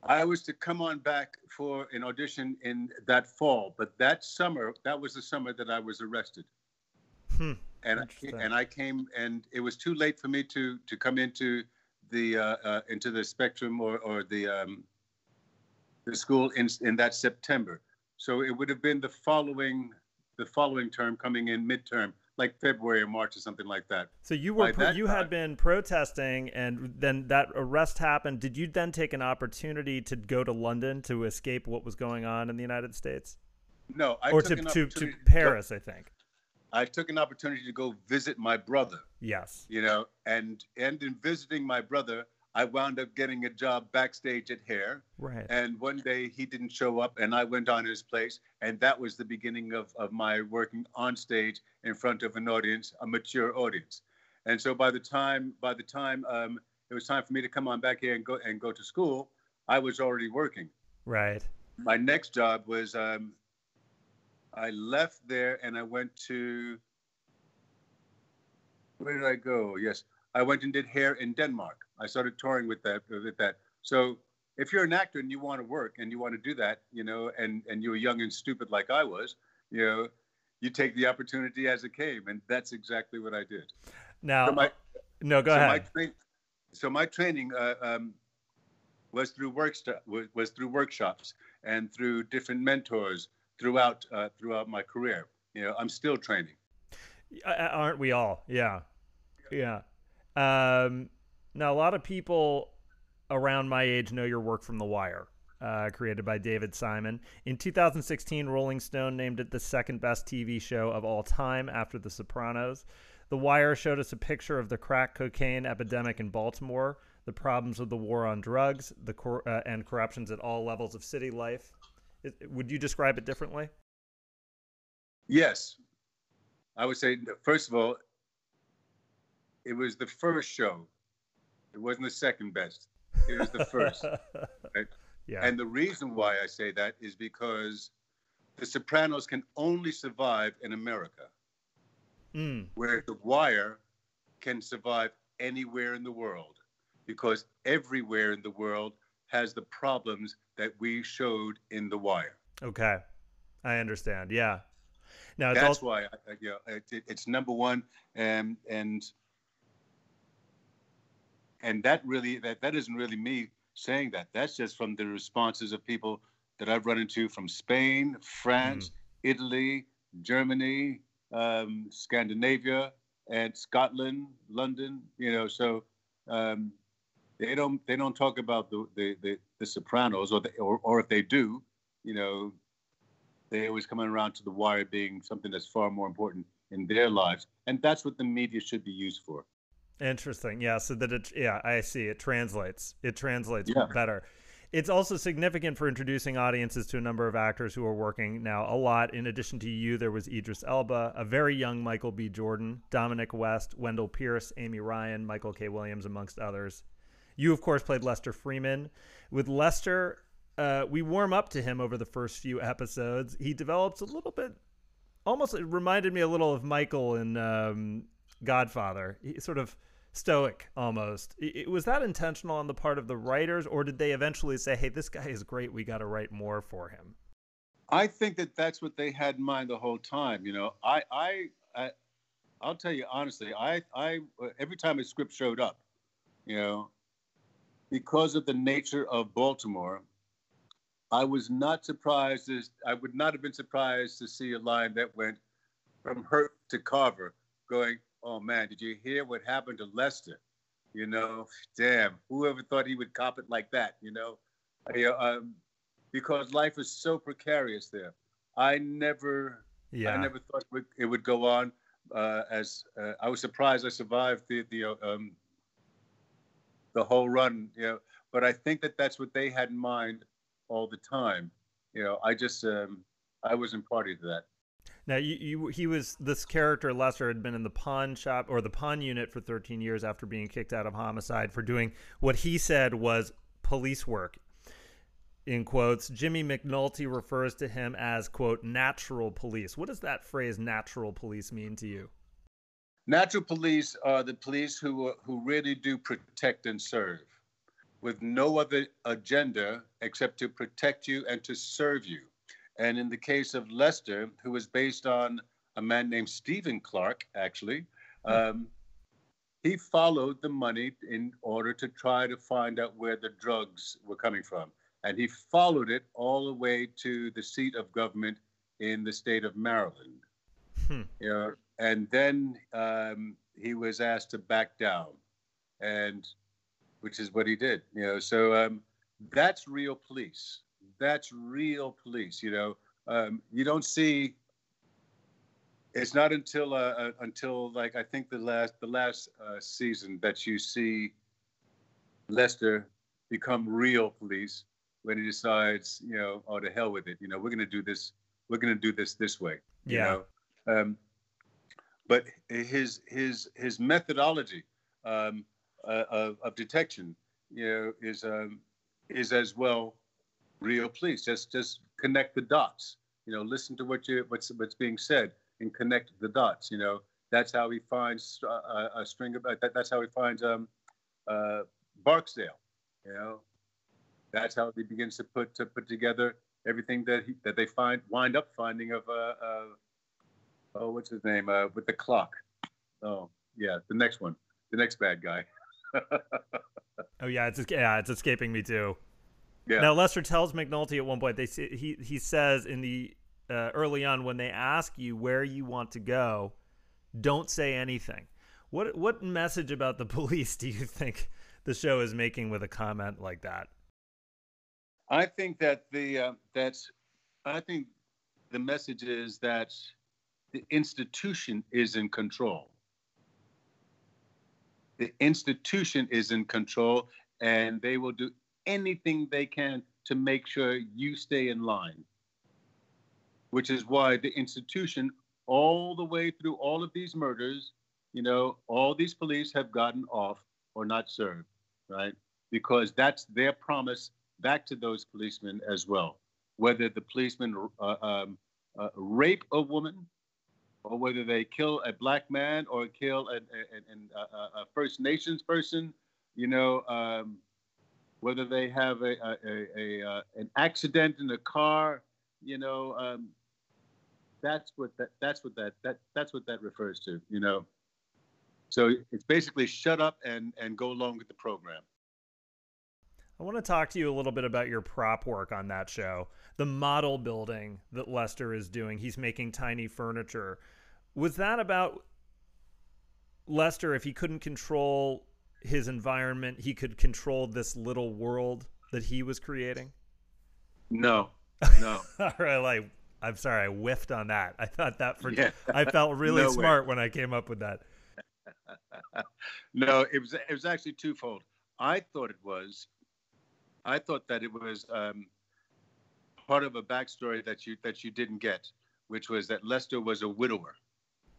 I was to come on back for an audition in that fall, but that summer, that was the summer that I was arrested. Hmm. And I, and I came, and it was too late for me to to come into the uh, uh, into the spectrum or or the um, the school in in that September. So it would have been the following the following term coming in midterm like February or March or something like that. So you were pro- you time, had been protesting, and then that arrest happened. Did you then take an opportunity to go to London to escape what was going on in the United States? No, I or to, to, to Paris, I think. I took an opportunity to go visit my brother. Yes. You know, and and in visiting my brother, I wound up getting a job backstage at Hair. Right. And one day he didn't show up, and I went on his place, and that was the beginning of, of my working on stage in front of an audience, a mature audience. And so by the time by the time um, it was time for me to come on back here and go and go to school, I was already working. Right. My next job was um, I left there and I went to where did I go? Yes, I went and did hair in Denmark. I started touring with that with that. So if you're an actor and you want to work and you want to do that, you know, and and you're young and stupid like I was, you know, you take the opportunity as it came, and that's exactly what I did. Now, so my, no, go so ahead. My tra- so my training uh, um, was through work was, was through workshops and through different mentors throughout uh, throughout my career. You know, I'm still training. Aren't we all? Yeah, yeah. Um, now, a lot of people around my age know your work from The Wire, uh, created by David Simon. In 2016, Rolling Stone named it the second best TV show of all time after The Sopranos. The Wire showed us a picture of the crack cocaine epidemic in Baltimore, the problems of the war on drugs, the cor- uh, and corruptions at all levels of city life. It, would you describe it differently? Yes. I would say, first of all, it was the first show it wasn't the second best. It was the first. *laughs* right? Yeah. And the reason why I say that is because The Sopranos can only survive in America, mm. where The Wire can survive anywhere in the world, because everywhere in the world has the problems that we showed in The Wire. Okay, I understand. Yeah. Now that's also- why I, you know, it, it's number one, and and and that really that that isn't really me saying that. That's just from the responses of people that I've run into from Spain, France, mm. Italy, Germany, um, Scandinavia, and Scotland, London. You know, so um, they don't they don't talk about the the the, the Sopranos or, the, or or if they do, you know, they always come around to the wire being something that's far more important in their lives, and that's what the media should be used for. Interesting. Yeah. So that it. Yeah, I see. It translates. It translates yeah. better. It's also significant for introducing audiences to a number of actors who are working now a lot. In addition to you, there was Idris Elba, a very young Michael B. Jordan, Dominic West, Wendell Pierce, Amy Ryan, Michael K. Williams, amongst others. You, of course, played Lester Freamon. With Lester, uh, we warm up to him over the first few episodes. He develops a little bit, almost it reminded me a little of Michael in um, Godfather. He sort of stoic almost. It, was that intentional on the part of the writers, or did they eventually say, "Hey, this guy is great. We got to write more for him"? I think that that's what they had in mind the whole time. You know, I, I, I I'll tell you honestly, I, I, every time a script showed up, you know, because of the nature of Baltimore, I was not surprised. As, I would not have been surprised to see a line that went from Herc to Carver, going, "Oh man, did you hear what happened to Lester? You know, damn, whoever thought he would cop it like that? You know, I, um, because life is so precarious there. I never, yeah. I never thought it would, it would go on. Uh, as uh, I was surprised I survived the the um, the whole run. You know, but I think that that's what they had in mind all the time. You know, I just um, I wasn't party to that. Now, you, you, he was this character Lester had been in the pawn shop or the pawn unit for 13 years after being kicked out of homicide for doing what he said was police work. In quotes, Jimmy McNulty refers to him as quote natural police. What does that phrase "natural police" mean to you? Natural police are the police who who really do protect and serve with no other agenda except to protect you and to serve you. And in the case of Lester, who was based on a man named Stephen Clark, actually, hmm. um, he followed the money in order to try to find out where the drugs were coming from. And he followed it all the way to the seat of government in the state of Maryland. Hmm. You know, and then um, he was asked to back down. And which is what he did. You know, so um, that's real police. That's real police. You know, um, you don't see. It's not until uh, uh, until like I think the last the last uh, season that you see Lester become real police when he decides, you know, oh to hell with it. You know, we're gonna do this. We're gonna do this this way. Yeah. You know? um, but his his his methodology. Um, uh, of, of, detection, you know, is um, is as well real police. Just just connect the dots. You know, listen to what you what's what's being said and connect the dots. You know, that's how he finds uh, a, string of that, that's how he finds um, uh, Barksdale. You know, that's how he begins to put to put together everything that he, that they find wind up finding of uh, uh oh what's his name uh, with the clock. Oh yeah, the next one, the next bad guy. *laughs* oh yeah, it's yeah, it's escaping me too. Yeah. Now Lester tells McNulty at one point they he he says in the uh, early on when they ask you where you want to go, don't say anything. What what message about the *laughs* police do you think the show is making with a comment like that? I think that the uh, that's I think the message is that the institution is in control the institution is in control and they will do anything they can to make sure you stay in line. Which is why the institution, all the way through all of these murders, you know, all these police have gotten off or not served, right? Because that's their promise back to those policemen as well. Whether the policemen uh, um, uh, rape a woman or whether they kill a black man or kill a, a, a, a First Nations person, you know, um, whether they have a, a, uh, an accident in a car, you know, um, that's what that that's what that that that's what that refers to, you know. So it's basically shut up and and go along with the program. I want to talk to you a little bit about your prop work on that show. The model building that Lester is doing. He's making tiny furniture. Was that about Lester if he couldn't control his environment, he could control this little world that he was creating? No, no. *laughs* All right, like I'm sorry, I whiffed on that. I thought that for yeah. I felt *laughs* really no smart way. when I came up with that. *laughs* no, it was it was actually twofold. I thought it was, I thought that it was um, part of a backstory that you that you didn't get, which was that Lester was a widower.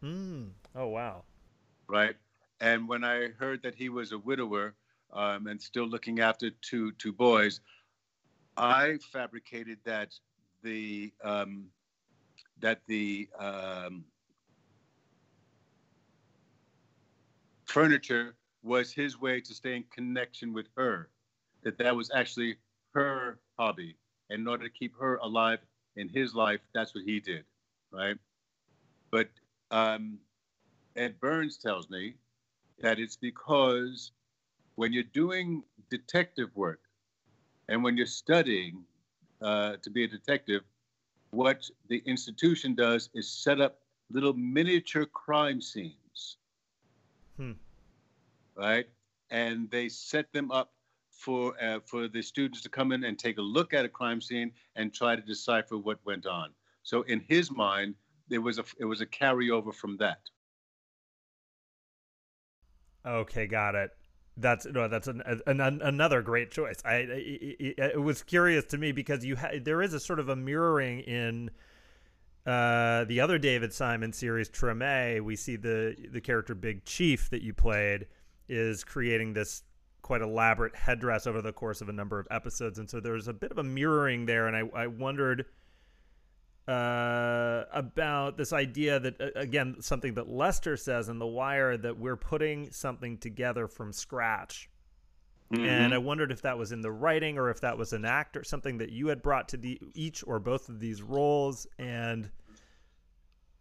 Mm. Oh wow! Right, and when I heard that he was a widower um, and still looking after two two boys, I fabricated that the um, that the um, furniture was his way to stay in connection with her. That that was actually her hobby. In order to keep her alive in his life, that's what he did, right? But um, Ed Burns tells me that it's because when you're doing detective work and when you're studying uh, to be a detective, what the institution does is set up little miniature crime scenes. Hmm. Right? And they set them up for uh, for the students to come in and take a look at a crime scene and try to decipher what went on. So in his mind, there was a it was a carryover from that. Okay, got it. That's no, that's an, an, an, another great choice. I it, it, was curious to me because you ha- there is a sort of a mirroring in uh, the other David Simon series, Treme. We see the the character Big Chief that you played is creating this quite elaborate headdress over the course of a number of episodes, and so there's a bit of a mirroring there. And I I wondered uh, about this idea that uh, again something that Lester says in The Wire that we're putting something together from scratch. Mm-hmm. And I wondered if that was in the writing or if that was an actor, something that you had brought to the each or both of these roles, and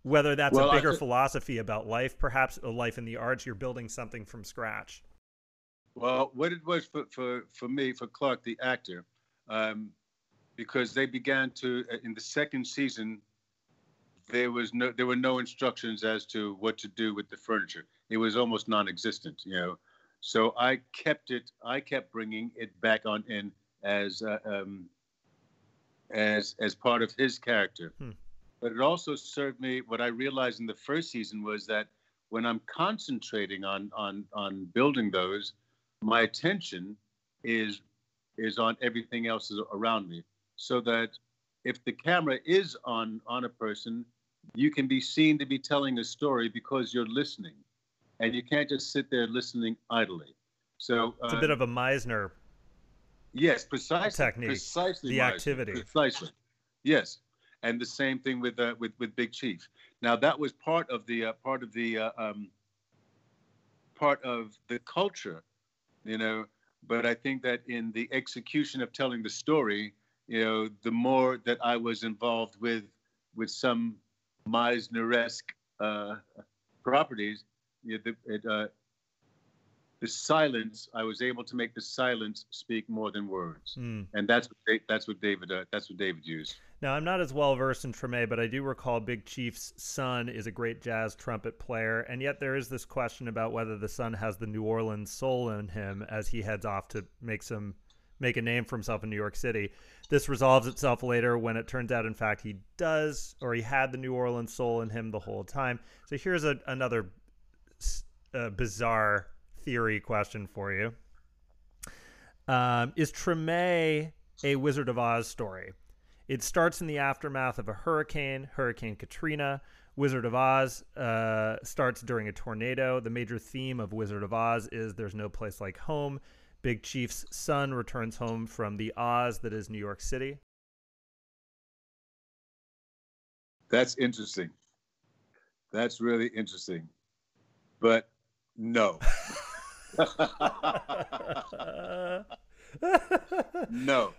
whether that's well, a bigger th- philosophy about life, perhaps a life in the arts. You're building something from scratch. Well, what it was for for for me, for Clarke, the actor, um, because they began to in the second season there was no there were no instructions as to what to do with the furniture. It was almost non-existent you know. So i kept it i kept bringing it back on in as uh, um, as as part of his character. Hmm. but it also served me what i realized in the first season was that when i'm concentrating on on on building those my attention is is on everything else around me so that if the camera is on on a person, you can be seen to be telling a story because you're listening, and you can't just sit there listening idly. So it's a bit uh, of a Meisner. Yes, precisely. Technique. Precisely. The Meisner, activity. Precisely. Yes, and the same thing with uh, with with Big Chief. Now that was part of the uh, part of the uh, um, part of the culture, you know. But I think that in the execution of telling the story, you know, the more that I was involved with with some Meisner-esque uh, properties, you know, the, it, uh, the silence I was able to make the silence speak more than words, mm. and that's what that's what David uh, that's what David used. Now I'm not as well versed in Treme, but I do recall Big Chief's son is a great jazz trumpet player, and yet there is this question about whether the son has the New Orleans soul in him as he heads off to make some make a name for himself in New York City. This resolves itself later when it turns out, in fact, he does, or he had the New Orleans soul in him the whole time. So here's a, another uh, bizarre theory question for you. Um, is Treme a Wizard of Oz story? It starts in the aftermath of a hurricane, Hurricane Katrina. Wizard of Oz uh, starts during a tornado. The major theme of Wizard of Oz is there's no place like home. Big Chief's son returns home from the Oz that is New York City. That's interesting. That's really interesting. But no. *laughs* no.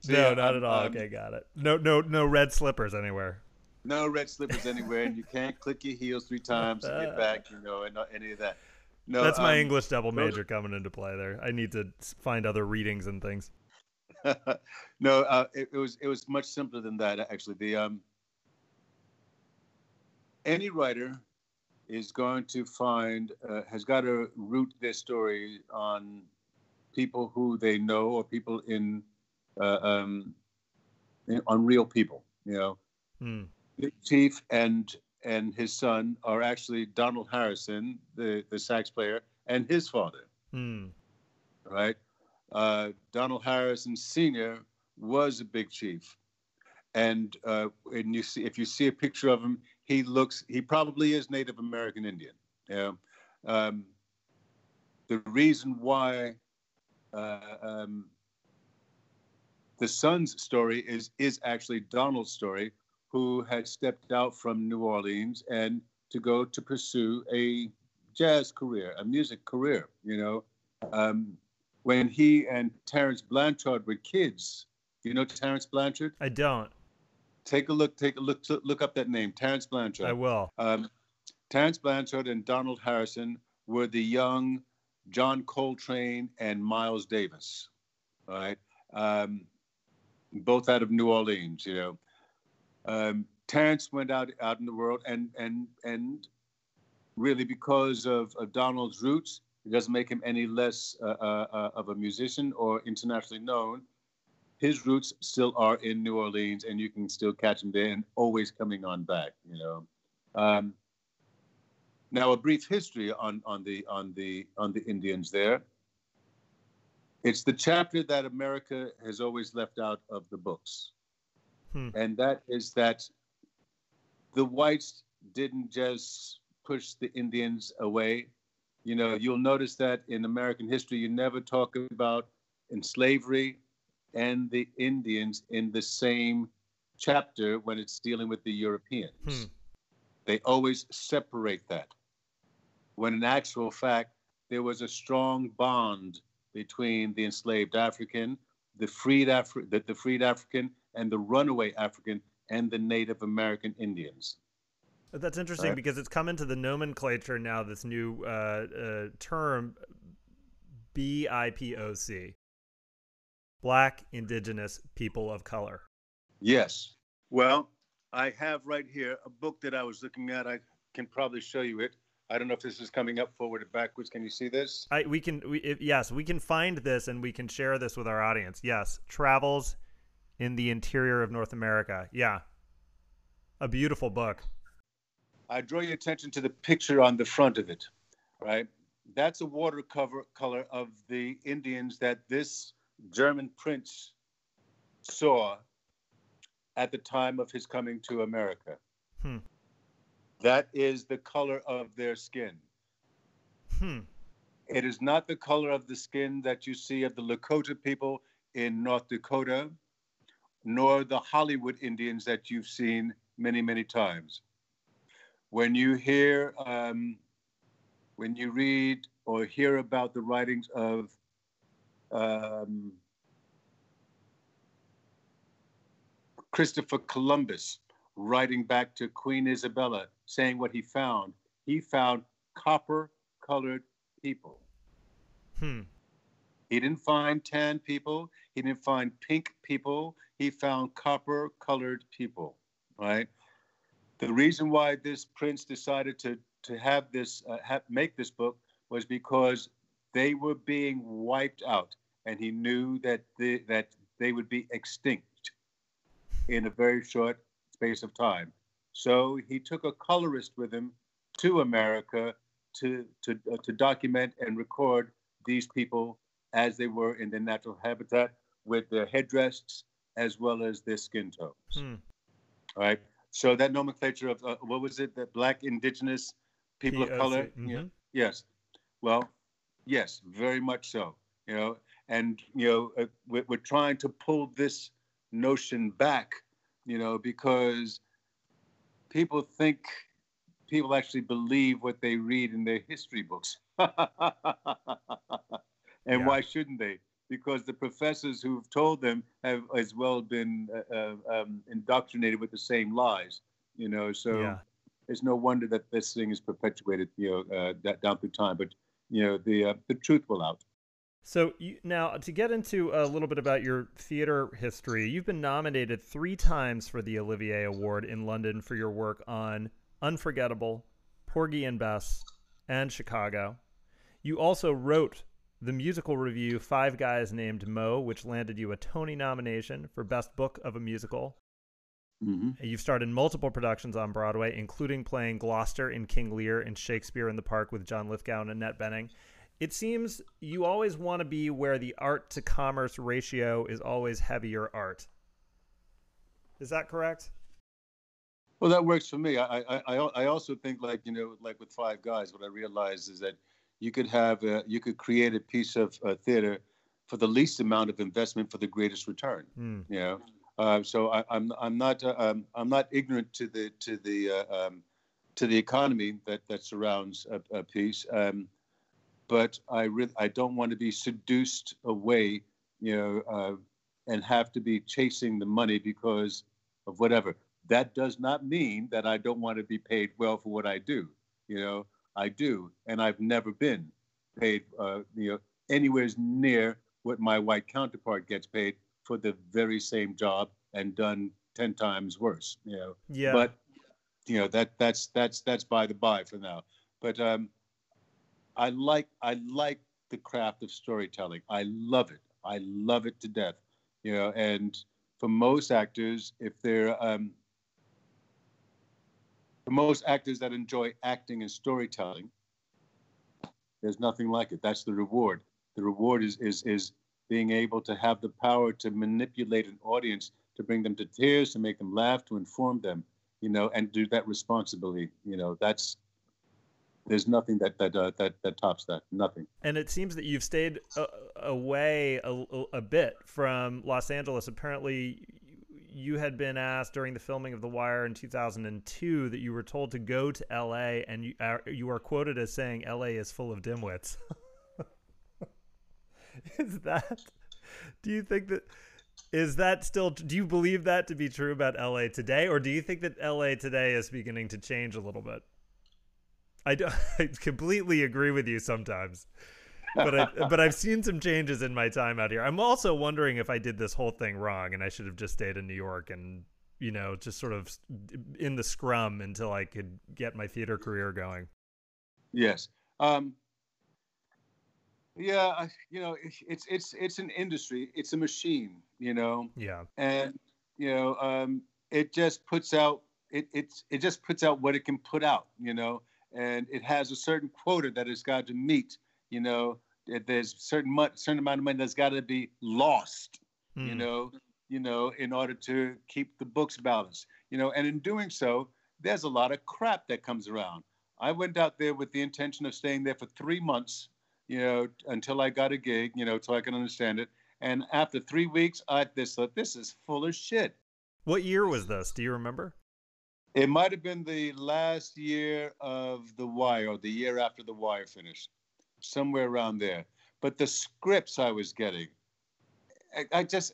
See, no, not at all. Um, okay, got it. No, no, no red slippers anywhere. No red slippers anywhere, and you can't click your heels three times to get back. You know, and not any of that. No, that's my um, English double major coming into play there. I need to find other readings and things. *laughs* no, uh, it, it, was it was much simpler than that actually. The um, any writer is going to find uh, has got to root their story on people who they know or people in, uh, um, in on real people. You know, mm. chief and and his son are actually Donald Harrison, the the sax player, and his father. Mm. Right, uh, Donald Harrison Sr. was a big chief, and uh, and you see if you see a picture of him, he looks he probably is Native American Indian. Yeah. Um, the reason why uh, um, the son's story is is actually Donald's story, who had stepped out from New Orleans and to go to pursue a jazz career, a music career. You know, um, when he and Terence Blanchard were kids. You know Terence Blanchard? I don't. Take a look. Take a look. Look up that name, Terence Blanchard. I will. Um, Terence Blanchard and Donald Harrison were the young John Coltrane and Miles Davis, right? Um, both out of New Orleans, you know. Um, Terence went out out in the world, and and and really because of, of Donald's roots, it doesn't make him any less uh, uh, uh, of a musician or internationally known. His roots still are in New Orleans, and you can still catch him there, and always coming on back. You know. Um, now, a brief history on on the on the on the Indians there. It's the chapter that America has always left out of the books, hmm. and that is that the whites didn't just push the Indians away you know, you'll notice that in American history, you never talk about in slavery and the Indians in the same chapter when it's dealing with the Europeans. Hmm. They always separate that. When in actual fact, there was a strong bond between the enslaved African, the freed, Afri- the, the freed African, and the runaway African, and the Native American Indians. That's interesting right. because it's come into the nomenclature now. This new uh, uh, term, BIPOC, Black Indigenous People of Color. Yes. Well, I have right here a book that I was looking at. I can probably show you it. I don't know if this is coming up forward or backwards. Can you see this? I we can we, if, yes we can find this and we can share this with our audience. Yes, travels in the interior of North America. Yeah, a beautiful book. I draw your attention to the picture on the front of it, right? That's a watercolor color of the Indians that this German prince saw at the time of his coming to America. Hmm. That is the color of their skin. Hmm. It is not the color of the skin that you see of the Lakota people in North Dakota, nor the Hollywood Indians that you've seen many, many times when you hear, um, when you read or hear about the writings of um, Christopher Columbus writing back to Queen Isabella saying what he found, he found copper colored people. Hmm. He didn't find tan people, he didn't find pink people, he found copper colored people, right? the reason why this prince decided to to have this uh, have, make this book was because they were being wiped out, and he knew that the, that they would be extinct in a very short space of time. So he took a colorist with him to America to to uh, to document and record these people as they were in their natural habitat with their headdress as well as their skin tones. Hmm. All right. So that nomenclature of uh, what was it? That black indigenous people of color. Mm-hmm. Yeah. Yes. Well, yes, very much so. You know, and you know, uh, we're, we're trying to pull this notion back. You know, because people think people actually believe what they read in their history books. *laughs* and yeah. why shouldn't they? Because the professors who've told them have as well been uh, uh, um, indoctrinated with the same lies. You know, so yeah. it's no wonder that this thing is perpetuated. You know, uh, down through time. But you know, the uh, the truth will out. So you, now to get into a little bit about your theater history, you've been nominated three times for the Olivier Award in London for your work on Unforgettable, Porgy and Bess, and Chicago. You also wrote the musical revue Five Guys Named Mo, which landed you a Tony nomination for Best Book of a Musical. Mm-hmm. You've starred in multiple productions on Broadway, including playing Gloucester in King Lear and Shakespeare in the Park with John Lithgow and Annette Bening. It seems you always want to be where the art to commerce ratio is always heavier art. Is that correct? Well, that works for me. I, I, I also think like, you know, like with Five Guys, what I realized is that you could have, a, you could create a piece of uh, theater for the least amount of investment for the greatest return. Mm. You know, uh, so I, am I'm, I'm not uh, um, I'm not ignorant to the to the uh, um, to the economy that that surrounds a, a piece. Um, but I really I don't want to be seduced away, you know, uh, and have to be chasing the money because of whatever. That does not mean that I don't want to be paid well for what I do. You know, I do, and I've never been paid, uh, you know, anywhere near what my white counterpart gets paid for the very same job and done ten times worse. You know, yeah. But you know that that's that's that's by the by for now. But um, I like I like the craft of storytelling. I love it. I love it to death. You know, and for most actors, if they're um, for most actors that enjoy acting and storytelling, there's nothing like it. That's the reward. The reward is is is being able to have the power to manipulate an audience, to bring them to tears, to make them laugh, to inform them, you know, and do that responsibly. You know, that's there's nothing that that uh, that that tops that. Nothing. And it seems that you've stayed uh, away a, a bit from Los Angeles. Apparently, you had been asked during the filming of The Wire in 2002 that you were told to go to LA, and you are, you are quoted as saying LA is full of dimwits. *laughs* is that? Do you think that? Is that still? Do you believe that to be true about LA today, or do you think that LA today is beginning to change a little bit? I, do, *laughs* I completely agree with you sometimes. But I, but I've seen some changes in my time out here. I'm also wondering if I did this whole thing wrong and I should have just stayed in New York and you know just sort of in the scrum until I could get my theater career going. Yes. Um, yeah, you know, it's it's it's an industry. It's a machine, you know. Yeah. And you know, um, it just puts out it it's it just puts out what it can put out, you know and it has a certain quota that it's got to meet. You know, there's certain mu- certain amount of money that's got to be lost. Mm. You hmm. know, you know, in order to keep the books balanced. You know, and in doing so, there's a lot of crap that comes around. I went out there with the intention of staying there for three months. You know, until I got a gig. You know, so I can understand it. And after three weeks, I this thought this is full of shit. What year was this? Do you remember? It might have been the last year of The Wire, or the year after The Wire finished, somewhere around there. But the scripts I was getting, I, I just.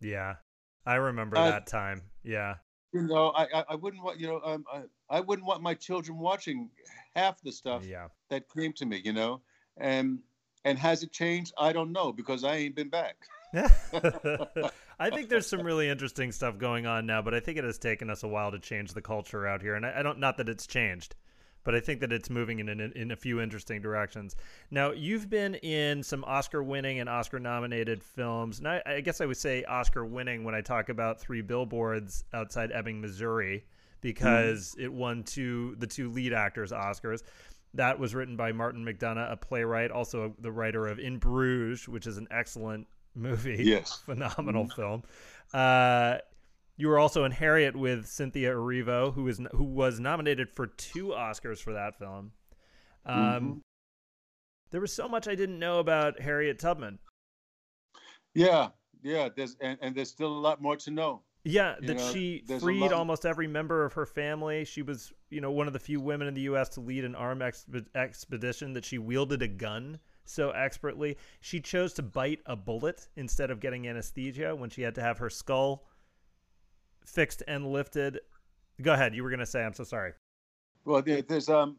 Yeah, I remember uh, that time. Yeah. You know, I, I wouldn't want you know um, I, I wouldn't want my children watching half the stuff yeah. that came to me. You know, and and has it changed? I don't know because I ain't been back. *laughs* *laughs* I think there's some really interesting stuff going on now, but I think it has taken us a while to change the culture out here. And I, I don't, not that it's changed, but I think that it's moving in, in, in a few interesting directions. Now, you've been in some Oscar winning and Oscar nominated films. And I, I guess I would say Oscar winning when I talk about Three Billboards Outside Ebbing, Missouri, because mm. it won two, the two lead actors Oscars. That was written by Martin McDonagh, a playwright, also the writer of In Bruges, which is an excellent movie. Yes. *laughs* Phenomenal mm-hmm. film. Uh, you were also in Harriet with Cynthia Erivo, who was who was nominated for two Oscars for that film. Um, mm-hmm. There was so much I didn't know about Harriet Tubman. Yeah, yeah. There's and, and there's still a lot more to know. Yeah, you that know, she freed almost every member of her family. She was, you know, one of the few women in the U.S. to lead an armed exp- expedition. That she wielded a gun so expertly. She chose to bite a bullet instead of getting anesthesia when she had to have her skull fixed and lifted. Go ahead. You were going to say, I'm so sorry. Well, there's, um,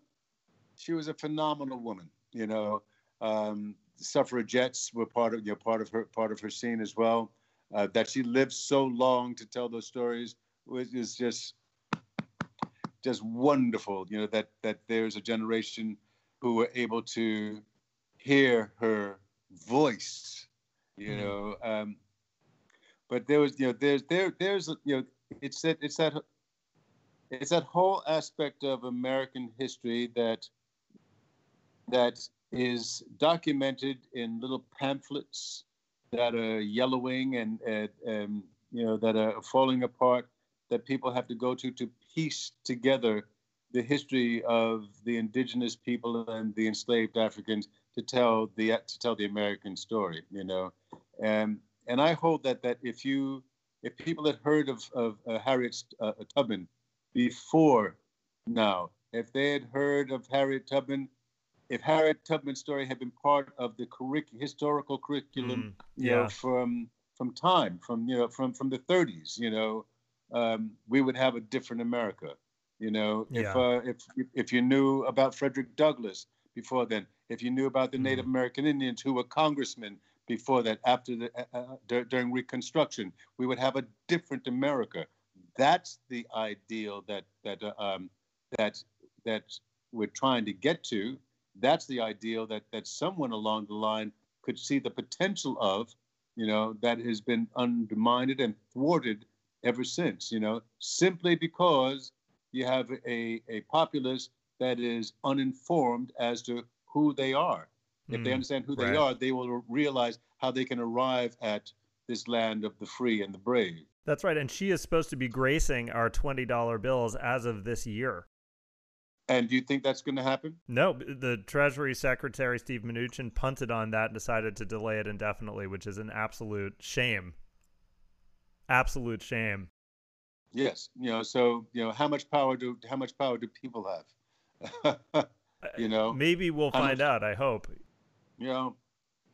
she was a phenomenal woman, you know, um, suffragettes were part of, you know, part of her, part of her scene as well. Uh, that she lived so long to tell those stories was is just just wonderful. You know that that there's a generation who were able to hear her voice. You mm-hmm. know, um, but there was you know there's there there's you know it's that it's that it's that whole aspect of American history that that is documented in little pamphlets that are yellowing and, you know that are falling apart that people have to go to to piece together the history of the indigenous people and the enslaved Africans to tell the to tell the American story, you know, and and I hold that that if you if people had heard of of uh, Harriet uh, Tubman before now, if they had heard of Harriet Tubman, if Harriet Tubman's story had been part of the curric- historical curriculum, mm, yeah. you know, from from time, from you know, from from the 30s, you know, um, we would have a different America. You know, if yeah. uh, if if you knew about Frederick Douglass before then, if you knew about the mm. Native American Indians who were congressmen before that, after the uh, uh, d- during Reconstruction, we would have a different America. That's the ideal that that uh, um, that that we're trying to get to. That's the ideal that that someone along the line could see the potential of, you know, that has been undermined and thwarted ever since. You know, simply because you have a, a populace that is uninformed as to who they are. If mm, they understand who right. they are, they will realize how they can arrive at this land of the free and the brave. That's right. And she is supposed to be gracing our $20 bills as of this year. And do you think that's going to happen? No. The Treasury Secretary, Steve Mnuchin, punted on that and decided to delay it indefinitely, which is an absolute shame. Absolute shame. Yes, you know, so you know, how much power do how much power do people have? *laughs* you know, maybe we'll find much, out. I hope. You know,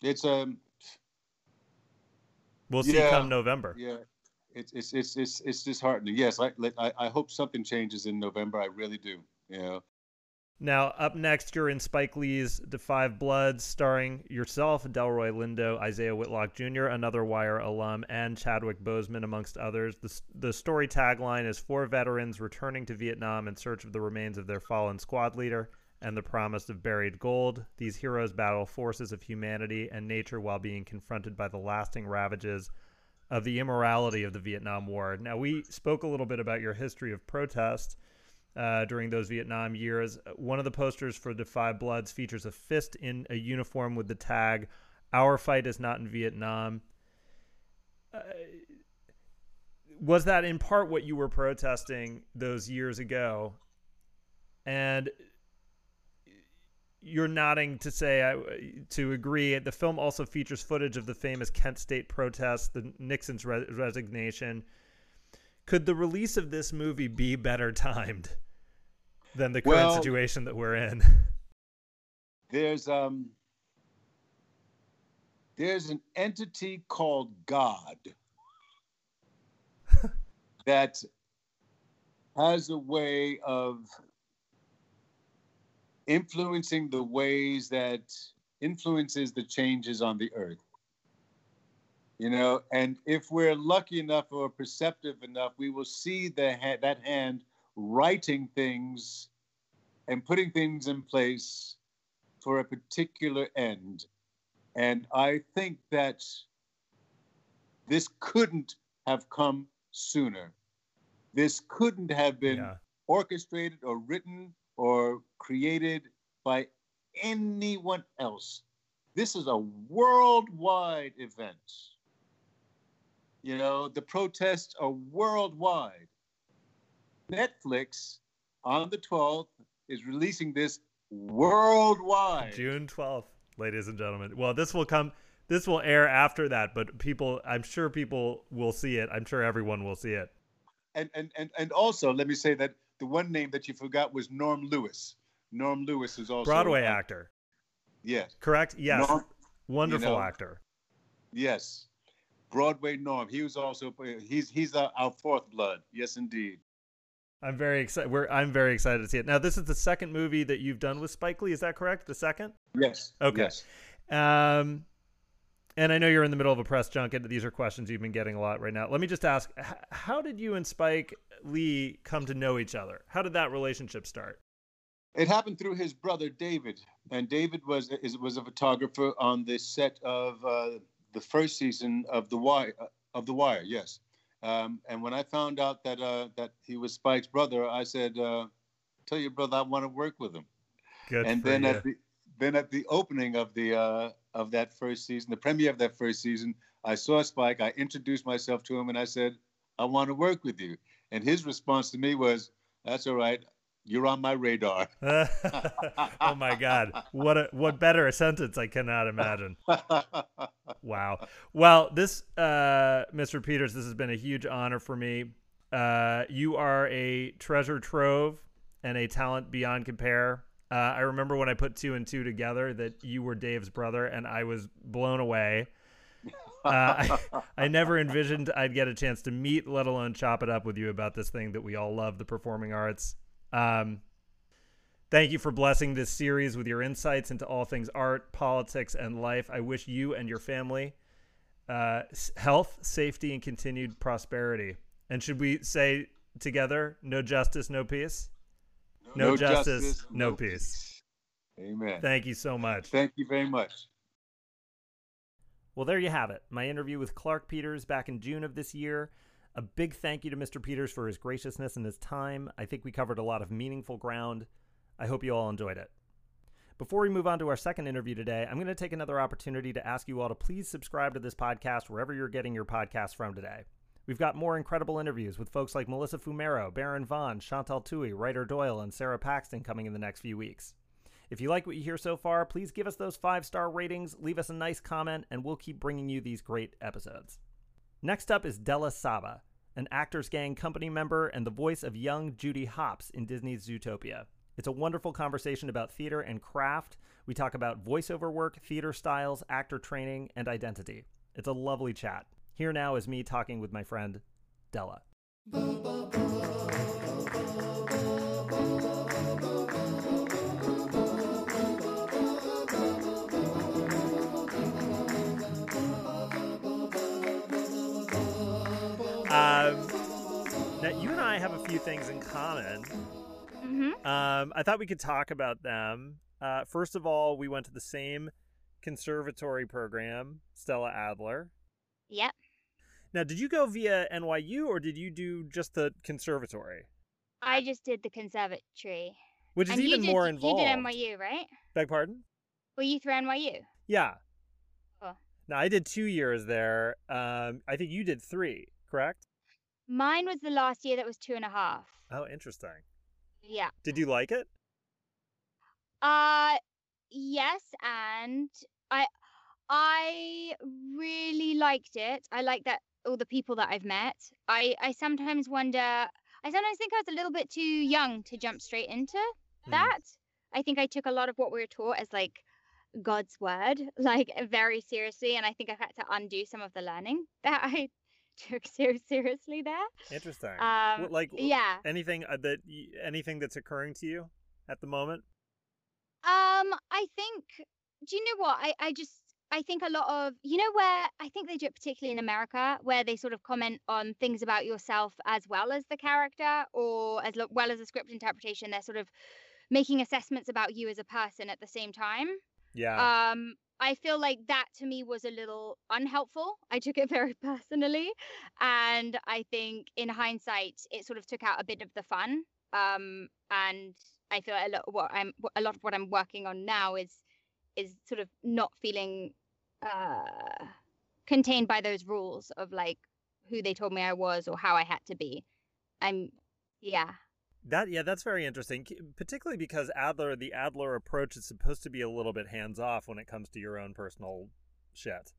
it's um. We'll see yeah, come November. Yeah, it's it's it's it's it's disheartening. Yes, I, I I hope something changes in November. I really do. You know, now, up next, you're in Spike Lee's Da 5 Bloods, starring yourself, Delroy Lindo, Isaiah Whitlock Jr., another Wire alum, and Chadwick Boseman, amongst others. The, the story tagline is Four veterans returning to Vietnam in search of the remains of their fallen squad leader and the promise of buried gold. These heroes battle forces of humanity and nature while being confronted by the lasting ravages of the immorality of the Vietnam War. Now, we spoke a little bit about your history of protest uh, during those Vietnam years. One of the posters for 5 Bloods features a fist in a uniform with the tag, Our fight is not in Vietnam. Uh, was that in part what you were protesting those years ago? And you're nodding to say to agree. The film also features footage of the famous Kent State protests, the Nixon's re- resignation. Could the release of this movie be better timed? than the current well, situation that we're in. There's um there's an entity called God *laughs* that has a way of influencing the ways that influences the changes on the earth you know and if we're lucky enough or perceptive enough we will see the ha- that hand writing things and putting things in place for a particular end. And I think that this couldn't have come sooner. This couldn't have been yeah. orchestrated or written or created by anyone else. This is a worldwide event. You know, the protests are worldwide. Netflix on the 12th is releasing this worldwide. June 12th, ladies and gentlemen. Well, this will come this will air after that, but people I'm sure people will see it. I'm sure everyone will see it. And and and, and also let me say that the one name that you forgot was Norm Lewis. Norm Lewis is also Broadway actor. Yes. Correct? Yes. Norm, Wonderful you know, actor. Yes. Broadway Norm. He was also he's he's our, our fourth blood. Yes, indeed. I'm very excited. We're I'm very excited to see it. Now, this is the second movie that you've done with Spike Lee. Is that correct? The second? Yes. Okay. Yes. Um, and I know you're in the middle of a press junket. These are questions you've been getting a lot right now. Let me just ask: How did you and Spike Lee come to know each other? How did that relationship start? It happened through his brother David, and David was is, was a photographer on the set of uh, the first season of the Wire. Uh, of the Wire, yes. Um, and when I found out that uh, that he was Spike's brother, I said, uh, "Tell your brother I want to work with him." Good and then you. at the then at the opening of the uh, of that first season, the premiere of that first season, I saw Spike. I introduced myself to him, and I said, "I want to work with you." And his response to me was, "That's all right. You're on my radar." *laughs* oh my God! What a what better a sentence I cannot imagine. *laughs* wow. Well, this, uh, Mr. Peters, this has been a huge honor for me. Uh, you are a treasure trove and a talent beyond compare. Uh, I remember when I put two and two together that you were Dave's brother, and I was blown away. Uh, I, *laughs* I, never envisioned I'd get a chance to meet, let alone chop it up with you about this thing that we all love, the performing arts. Um, thank you for blessing this series with your insights into all things art, politics, and life. I wish you and your family uh, health, safety, and continued prosperity. And should we say together, no justice, no peace? No, no justice, justice, no, no peace. peace. Amen. Thank you so much. Thank you very much. Well, there you have it. My interview with Clarke Peters back in June of this year. A big thank you to Mr. Peters for his graciousness and his time. I think we covered a lot of meaningful ground. I hope you all enjoyed it. Before we move on to our second interview today, I'm going to take another opportunity to ask you all to please subscribe to this podcast wherever you're getting your podcast from today. We've got more incredible interviews with folks like Melissa Fumero, Baron Vaughn, Chantal Thuy, Rightor Doyle, and Sara Paxton coming in the next few weeks. If you like what you hear so far, please give us those five star ratings, leave us a nice comment, and we'll keep bringing you these great episodes. Next up is Della Saba, an Actors Gang company member and the voice of young Judy Hopps in Disney's Zootopia. It's a wonderful conversation about theater and craft. We talk about voiceover work, theater styles, actor training, and identity. It's a lovely chat. Here now is me talking with my friend, Della. Um, now, you and I have a few things in common. Mm-hmm. Um, I thought we could talk about them. Uh, first of all, we went to the same conservatory program, Stella Adler. Yep. Now, did you go via NYU or did you do just the conservatory? I just did the conservatory. Which is and even did, more involved. You did NYU, right? Beg pardon? Were you through NYU? Yeah. Oh. Now, I did two years there. Um, I think you did three, correct? Mine was the last year that was two and a half. Oh, interesting. Yeah. Did you like it? Uh, yes, and I I really liked it. I like that all the people that I've met. I I sometimes wonder. I sometimes think I was a little bit too young to jump straight into mm. that. I think I took a lot of what we were taught as like God's word, *laughs* like very seriously, and I think I've had to undo some of the learning *laughs* that I took so seriously there. Interesting. Um, like yeah. Anything uh, that anything that's occurring to you at the moment? Um, I think. Do you know what? I I just I think a lot of, you know, where I think they do it particularly in America, where they sort of comment on things about yourself as well as the character or as well as a script interpretation. They're sort of making assessments about you as a person at the same time. Yeah. Um, I feel like that to me was a little unhelpful. I took it *laughs* very personally. And I think in hindsight, it sort of took out a bit of the fun. Um, and I feel a lot what I'm a lot of what I'm working on now is is sort of not feeling uh, contained by those rules of like who they told me I was or how I had to be. I'm, yeah. That yeah, that's very interesting. Particularly because Adler, the Adler approach is supposed to be a little bit hands off when it comes to your own personal shit.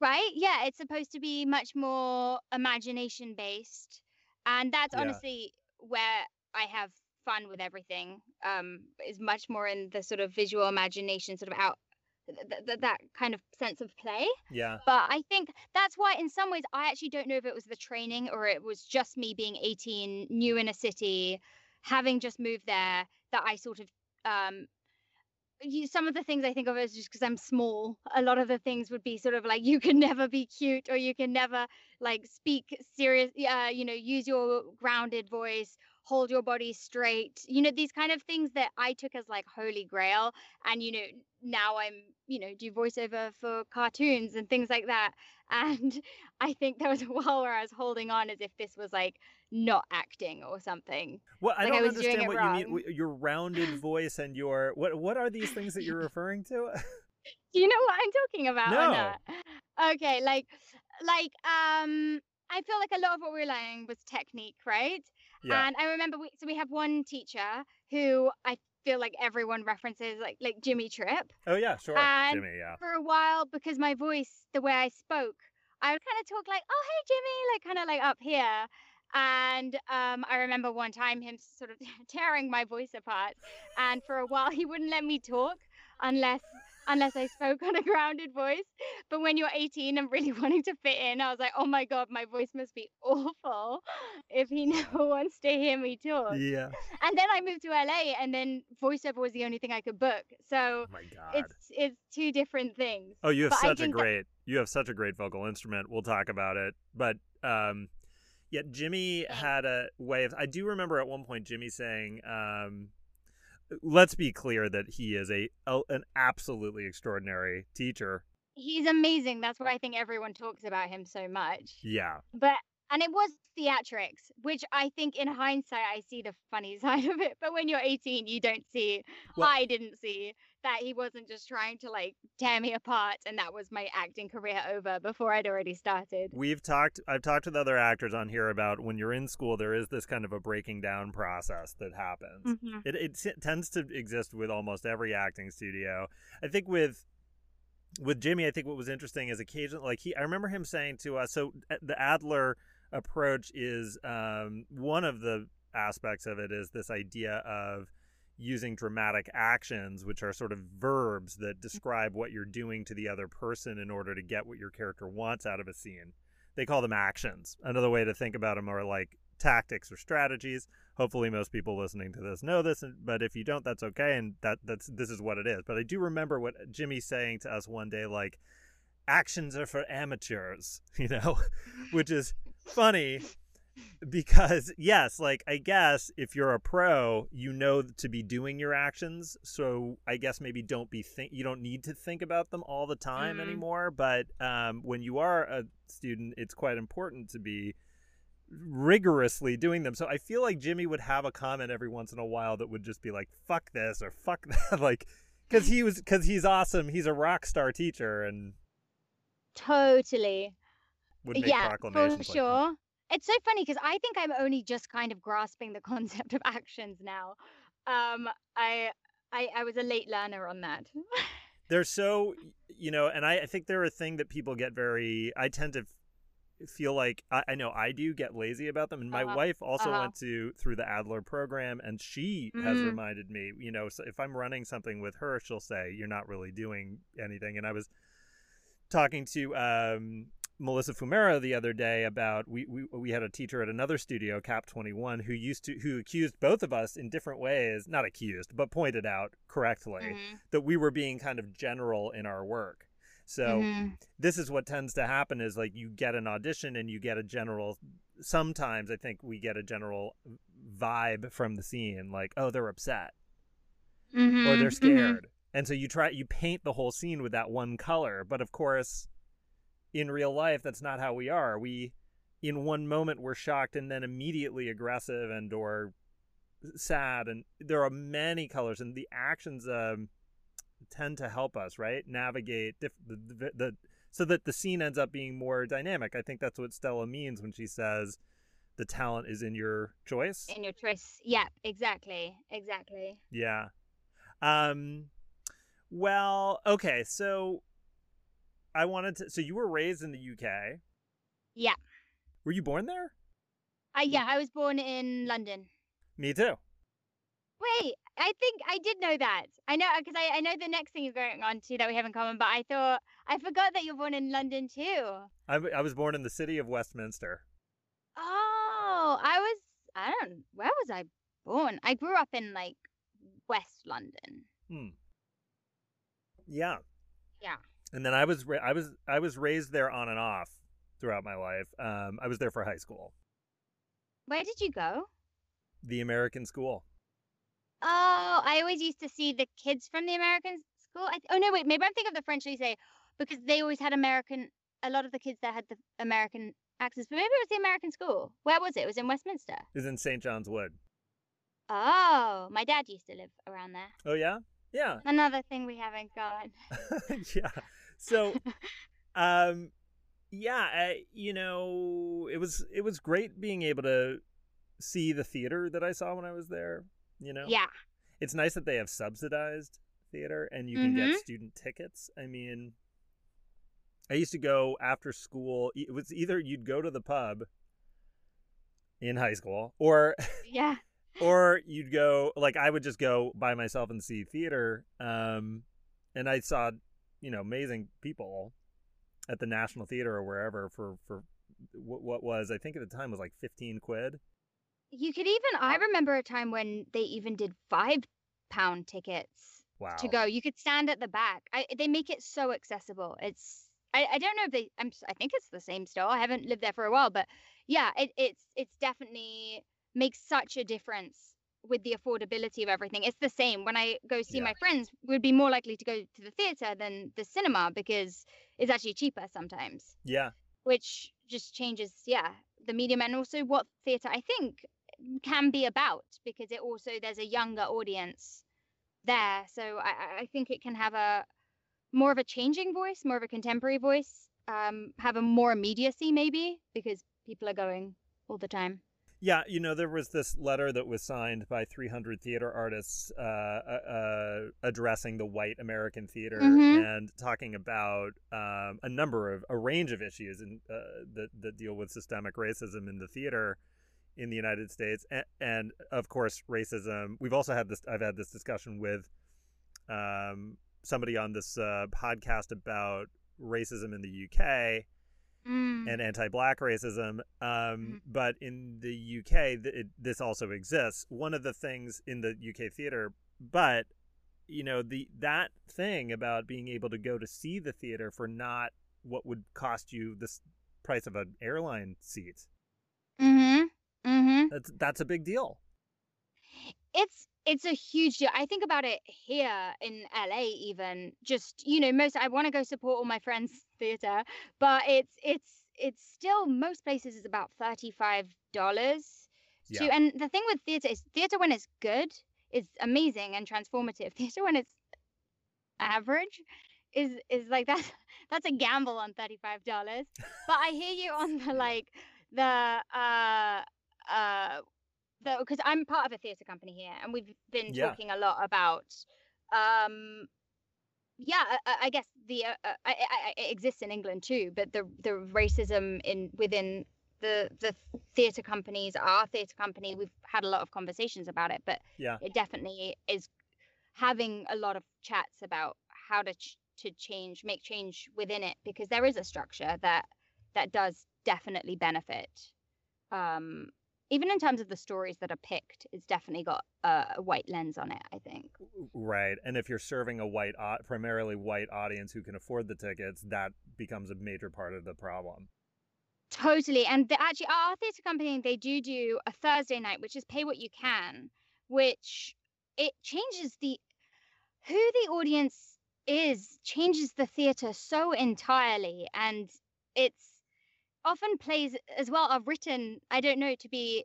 Right? Yeah, it's supposed to be much more imagination based, and that's yeah. honestly where I have fun with everything. Um, is much more in the sort of visual imagination, sort of out th- th- that kind of sense of play. Yeah. But I think that's why, in some ways, I actually don't know if it was the training or it was just me being 18, new in a city, having just moved there, that I sort of um, you, some of the things I think of is just because I'm small. A lot of the things would be sort of like you can never be cute or you can never like speak serious. Uh, you know, use your grounded voice, hold your body straight. You know, these kind of things that I took as like holy grail. And you know, now I'm you know do voiceover for cartoons and things like that. *laughs* And I think there was a while where I was holding on as if this was like not acting or something. Well, I like don't I understand what wrong. you mean. Your rounded *laughs* voice and your what? What are these things that you're referring to? Do you know what I'm talking *laughs* about? No. Okay, like, like, um, I feel like a lot of what we are learning was technique, right? Yeah. And I remember, we, so we have one teacher who I feel like everyone references, like like Jimmy Tripp. Oh yeah, sure, and Jimmy. Yeah. For a while, because my voice, the way I spoke, I would kind of talk like, "Oh hey Jimmy," like kind of like up here. And um, I remember one time him sort of *laughs* tearing my voice apart. And for a while, he wouldn't let me talk unless unless I spoke on a grounded voice. But when you're 18 and really *laughs* wanting to fit in, I was like, oh my God, my voice must be awful *laughs* if he *laughs* never wants to hear me talk. Yeah. And then I moved to LA and then voiceover was the only thing I could book. So oh my God. it's it's two different things. Oh, you have but such a great that... you have such a great vocal instrument. We'll talk about it. But um Yet Jimmy had a way of. I do remember at one point Jimmy saying, um, "Let's be clear that he is a, a an absolutely extraordinary teacher." He's amazing. That's why I think everyone talks about him so much. Yeah. But and it was theatrics, which I think in hindsight I see the funny *laughs* side of it. But when you're 18, you don't see. Well, I didn't see that he wasn't just trying to like tear me apart and that was my acting career over before I'd already started. We've talked I've talked with other actors on here about when you're in school there is this kind of a breaking down process that happens. Mm-hmm. It, it it tends to exist with almost every acting studio. I think with with Jimmy, I think what was interesting is occasionally, like he, I remember him saying to us, so uh, the Adler approach is um, one of the aspects of it is this idea of using dramatic actions, which are sort of verbs that mm-hmm. describe what you're doing to the other person in order to get what your character wants out of a scene. They call them actions. Another way to think about them are like tactics or strategies. Hopefully, most people listening to this know this, but if you don't, that's okay, and that that's this is what it is. But I do remember what Jimmy saying to us one day, like, "Actions are for amateurs," *laughs* you know, which is funny because yes like i guess if you're a pro you know to be doing your actions so i guess maybe don't be think you don't need to think about them all the time mm-hmm. anymore but um, when you are a student it's quite important to be rigorously doing them so i feel like jimmy would have a comment every once in a while that would just be like fuck this or fuck *laughs* that like because he was because he's awesome he's a rock star teacher and totally. Yeah for sure it's so funny because I think I'm only just kind of grasping the *laughs* concept of actions now. Um, I, I, I was a late learner on that. they're so, you know, and I, I think they're a thing that people get very. I tend to feel like I, I know I do get lazy about them, and my uh-huh. wife also uh-huh. went to through the Adler program, and she mm-hmm. has reminded me. You know, so if I'm running something with her, she'll say, "You're not really doing anything," and I was talking to um, Melissa Fumero the other day about we, we we had a teacher at another studio, Cap Twenty One, who used to who accused both of us in different ways, not accused, but pointed out correctly mm-hmm. that we were being kind of general in our work. So mm-hmm. this is what tends to happen is like you get an audition and you get a general sometimes I think we get a general vibe from the scene like oh they're upset mm-hmm. or they're mm-hmm. scared. And so you try you paint the whole scene with that one color, but of course in real life that's not how we are. We in one moment we're shocked and then immediately aggressive and or sad and there are many colors and the actions um, tend to help us right? Navigate diff- the, the, the so that the scene ends up being more dynamic. I think that's what stella means when she says the talent is in your choice. In your choice. Yeah exactly exactly. Yeah. Um well okay so I wanted to. So you were raised in the UK. Yeah. Were you born there? Uh, yeah, I was born in London. Me too. Wait, I think I did know that. I know because I, I know the next thing is going on too that we have in common. But I thought I forgot that you're born in London too. I, I was born in the city of Westminster. Oh, I was. I don't. Where was I born? I grew up in like West London. Hmm. Yeah. Yeah. And then I was ra- I was I was raised there on and off throughout my life. Um, I was there for high school. Where did you go? The American school. Oh, I always used to see the kids from the American school. I, oh no, wait, maybe I'm thinking of the French lycée because they always had American. A lot of the kids that had the American accents, but maybe it was the American school. Where was it? It was in Westminster. It was in St. John's Wood. Oh, my dad used to live around there. Oh yeah, yeah, Another thing we haven't got. *laughs* yeah. So, *laughs* um, yeah, I, you know, it was it was great being able to see the theater that I saw when I was there. You know, Yeah. it's nice that they have subsidized theater and you can get student tickets. I mean, I used to go after school. It was either you'd go to the pub in high school or Yeah. Or you'd go like I would just go by myself and see theater. Um and I saw, you know, amazing people at the National Theater or wherever for for what, what was I think at the time was like 15 quid. You could even. I remember a time when they even did five pound tickets Wow. to go. You could stand at the back. I, they make it so accessible. It's. I, I don't know if they. I'm. I think it's the same still. I haven't lived there for a while, but yeah, it, it's it's definitely makes such a difference with the affordability of everything. It's the same when I go see Yeah. my friends. We'd be more likely to go to the theater than the cinema because it's actually cheaper sometimes Yeah. which just changes yeah the medium and also what theatre i think can be about because it also there's a younger audience there so i I- i think it can have a more of a changing voice more of a contemporary voice um have a more immediacy maybe because people are going all the time Yeah, you know, there was this letter that was signed by 300 theater artists uh, uh, uh, addressing the white American theater Mhm. and talking about um, a number of, a range of issues in, uh, that, that deal with systemic racism in the theater in the United States. And, and of course, racism. We've also had this, I've had this discussion with um, somebody on this uh, podcast about racism in the UK Mm. and anti-black racism. Um, Mhm. But in the UK, th- it, this also exists. One of the things in the UK theater, but you know, the that thing about being able to go to see the theater for not what would cost you the price of an airline seat. mm-hmm mm-hmm That's that's a big deal. it's it's a huge deal. I think about it here in LA even just you know most I want to go support all my friends theater but it's it's it's still most places is about $35 to Yeah. and the thing with theater is theater when it's good is amazing and transformative. *laughs* Theater when it's average is is like *laughs* that's that's a gamble on $35. but I hear you on the like the uh uh the because I'm part of a theatre company here, and we've been Yeah. talking a lot about, um, yeah, I- I, guess the uh, uh, I, I, I- it exists in England too, but the the racism in within the the theatre companies, our theatre company, we've had a lot of conversations about it, but Yeah. it definitely is having a lot of chats about how to ch- to change, make change within it, because there is a structure that that does definitely benefit um even in terms of the stories that are picked it's definitely got a, a white lens on it i think Right. And if you're serving a white, primarily white audience who can afford the tickets, that becomes a major part of the problem. totally and the, actually our theatre company they do do a thursday night which is pay what you can which it changes the who the audience is changes the theatre so entirely and it's often plays as well are written i don't know to be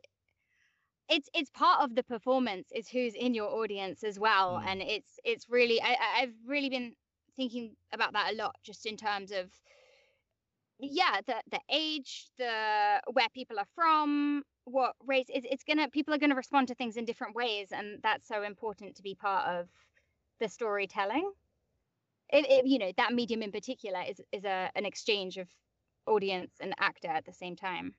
it's it's part of the performance is who's in your audience as well Mm. and it's it's really I, i've really been thinking about that a lot just in terms of yeah the the age the where people are from what race it's, it's gonna people are gonna respond to things in different ways and that's so important to be part of the storytelling it, it you know that medium in particular is is a an exchange of audience and actor at the same time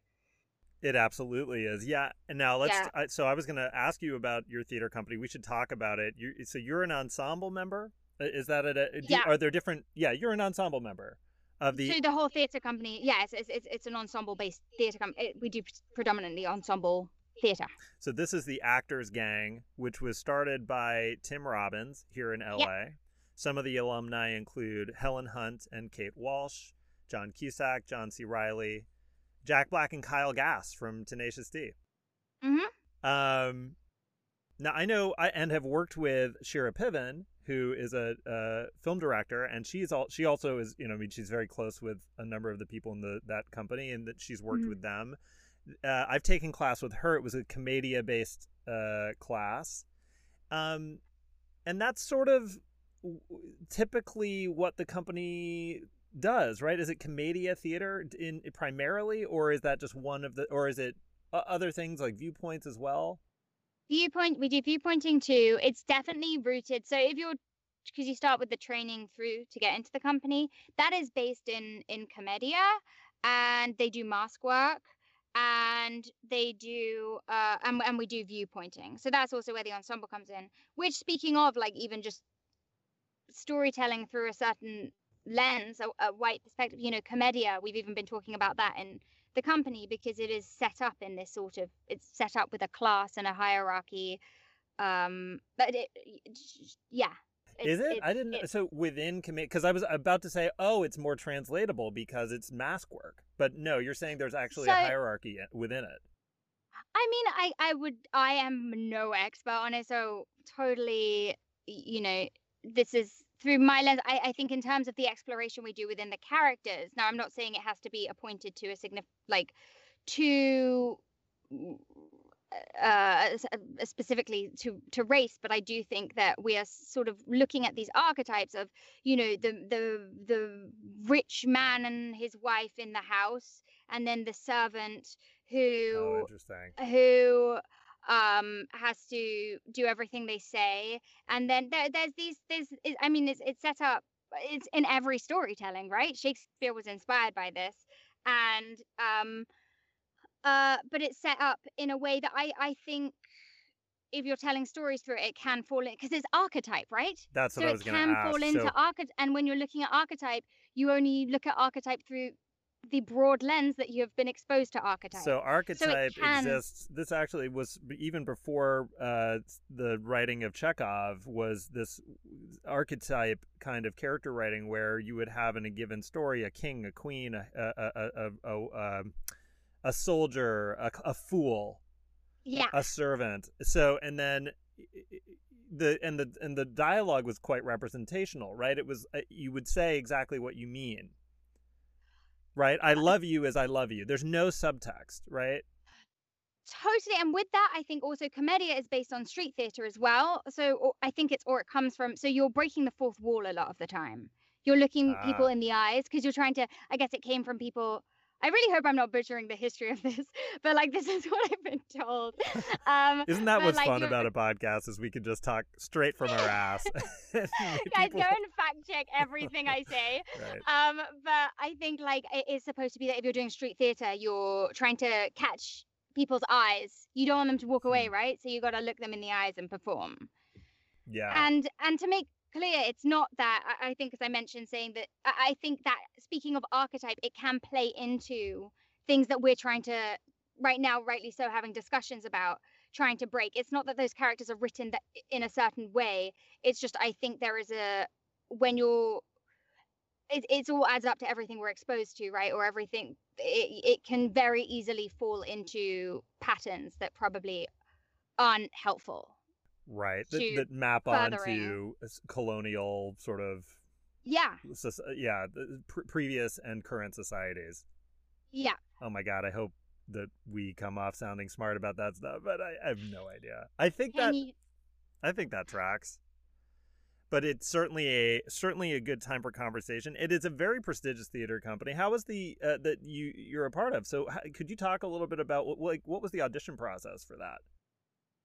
It absolutely is. Yeah. And now let's. Yeah. I, so I was going to ask you about your theater company. We should talk about it. You, so you're an ensemble member. Uh, Is that a? do- Yeah. Are there different? Yeah, you're an ensemble member of the. so the whole theatre company yeah it's, it's, it's, an ensemble based theatre company we do predominantly ensemble theatre So this is the Actors Gang, which was started by Tim Robbins here in LA. Some of the alumni include Helen Hunt and Kate Walsh, John Cusack, John C. Reilly, Jack Black, and Kyle Gass from Tenacious D. Mm-hmm. Um, now I know I and have worked with Shira Piven, who is a, a, film director, and she's all she also is you know I mean she's very close with a number of the people in the that company, and that she's worked mm-hmm. with them. Uh, I've taken class with her. It was a Commedia based uh, class, um, and that's sort of typically what the company does, right? Is it Commedia theater in primarily, or is that just one of the, or is it other things like viewpoints as well? Viewpoint, we do viewpointing too. It's definitely rooted. So if you're because you start with the training through to get into the company, that is based in in Commedia, and they do mask work and they do uh and, and we do viewpointing so that's also where the ensemble comes in which speaking of like even just storytelling through a certain lens a, a white perspective you know commedia we've even been talking about that in the company because it is set up in this sort of it's set up with a class and a hierarchy um but it yeah is it? I didn't so within commit because i was about to say oh it's more translatable because it's mask work but no you're saying there's actually so, a hierarchy within it. I mean i i would i am no expert on it so totally you know this is through my lens I, I think in terms of the exploration we do within the characters now i'm not saying it has to be appointed to a significant like to uh, specifically to to race, but I do think that we are sort of looking at these archetypes of you know the the the rich man and his wife in the house, and then the servant who oh, who um has to do everything they say and then there, there's these there's i mean it's it's set up it's in every storytelling right shakespeare was inspired by this and um uh but it's set up in a way that i i think if you're telling stories through it, it can fall in because it's archetype, right? That's what so I was going to ask. it can fall into so... archetype, and when you're looking at archetype, you only look at archetype through the broad lens that you have been exposed to archetype. So archetype so can... exists. This actually was even before uh, the writing of Chekhov was this archetype kind of character writing where you would have in a given story a king, a queen, a a a, a, a, um, a soldier, a, a fool, yeah, a servant. So and then the and the and the dialogue was quite representational, right? It was uh, you would say exactly what you mean right? I love you as I love you. There's no subtext, right? Totally. And with that, I think also Commedia is based on street theater as well. So I think it's, or it comes from, so you're breaking the fourth wall a lot of the time. You're looking people ah. in the eyes because you're trying to, I guess it came from people I really hope I'm not butchering the history of this, *laughs* but like this is what I've been told. Um, Isn't that what's like, fun about a podcast? Is we can just talk straight from our ass. *laughs* *laughs* Guys, people... go and fact check everything I say. Right. Um, but I think like it is supposed to be that if you're doing street theater, you're trying to catch people's eyes. You don't want them to walk away, hmm. right? So you got to look them in the eyes and perform. Yeah. And and to make clear it's not that i, think as i mentioned saying that I, I think that speaking of archetype it can play into things that we're trying to right now rightly so having discussions about trying to break. It's not that those characters are written that in a certain way. It's just i think there is a when you're it, it's all adds up to everything we're exposed to right? Or everything it, it can very easily fall into patterns that probably aren't helpful right that, that map onto colonial sort of yeah yeah pr- previous and current societies yeah oh my god i hope that we come off sounding smart about that stuff but i, I have no idea i think that you... i think that tracks but it's certainly a certainly a good time for conversation. It is a very prestigious theater company. How was the uh, that you you're a part of? So how, could you talk a little bit about what like what was the audition process for that?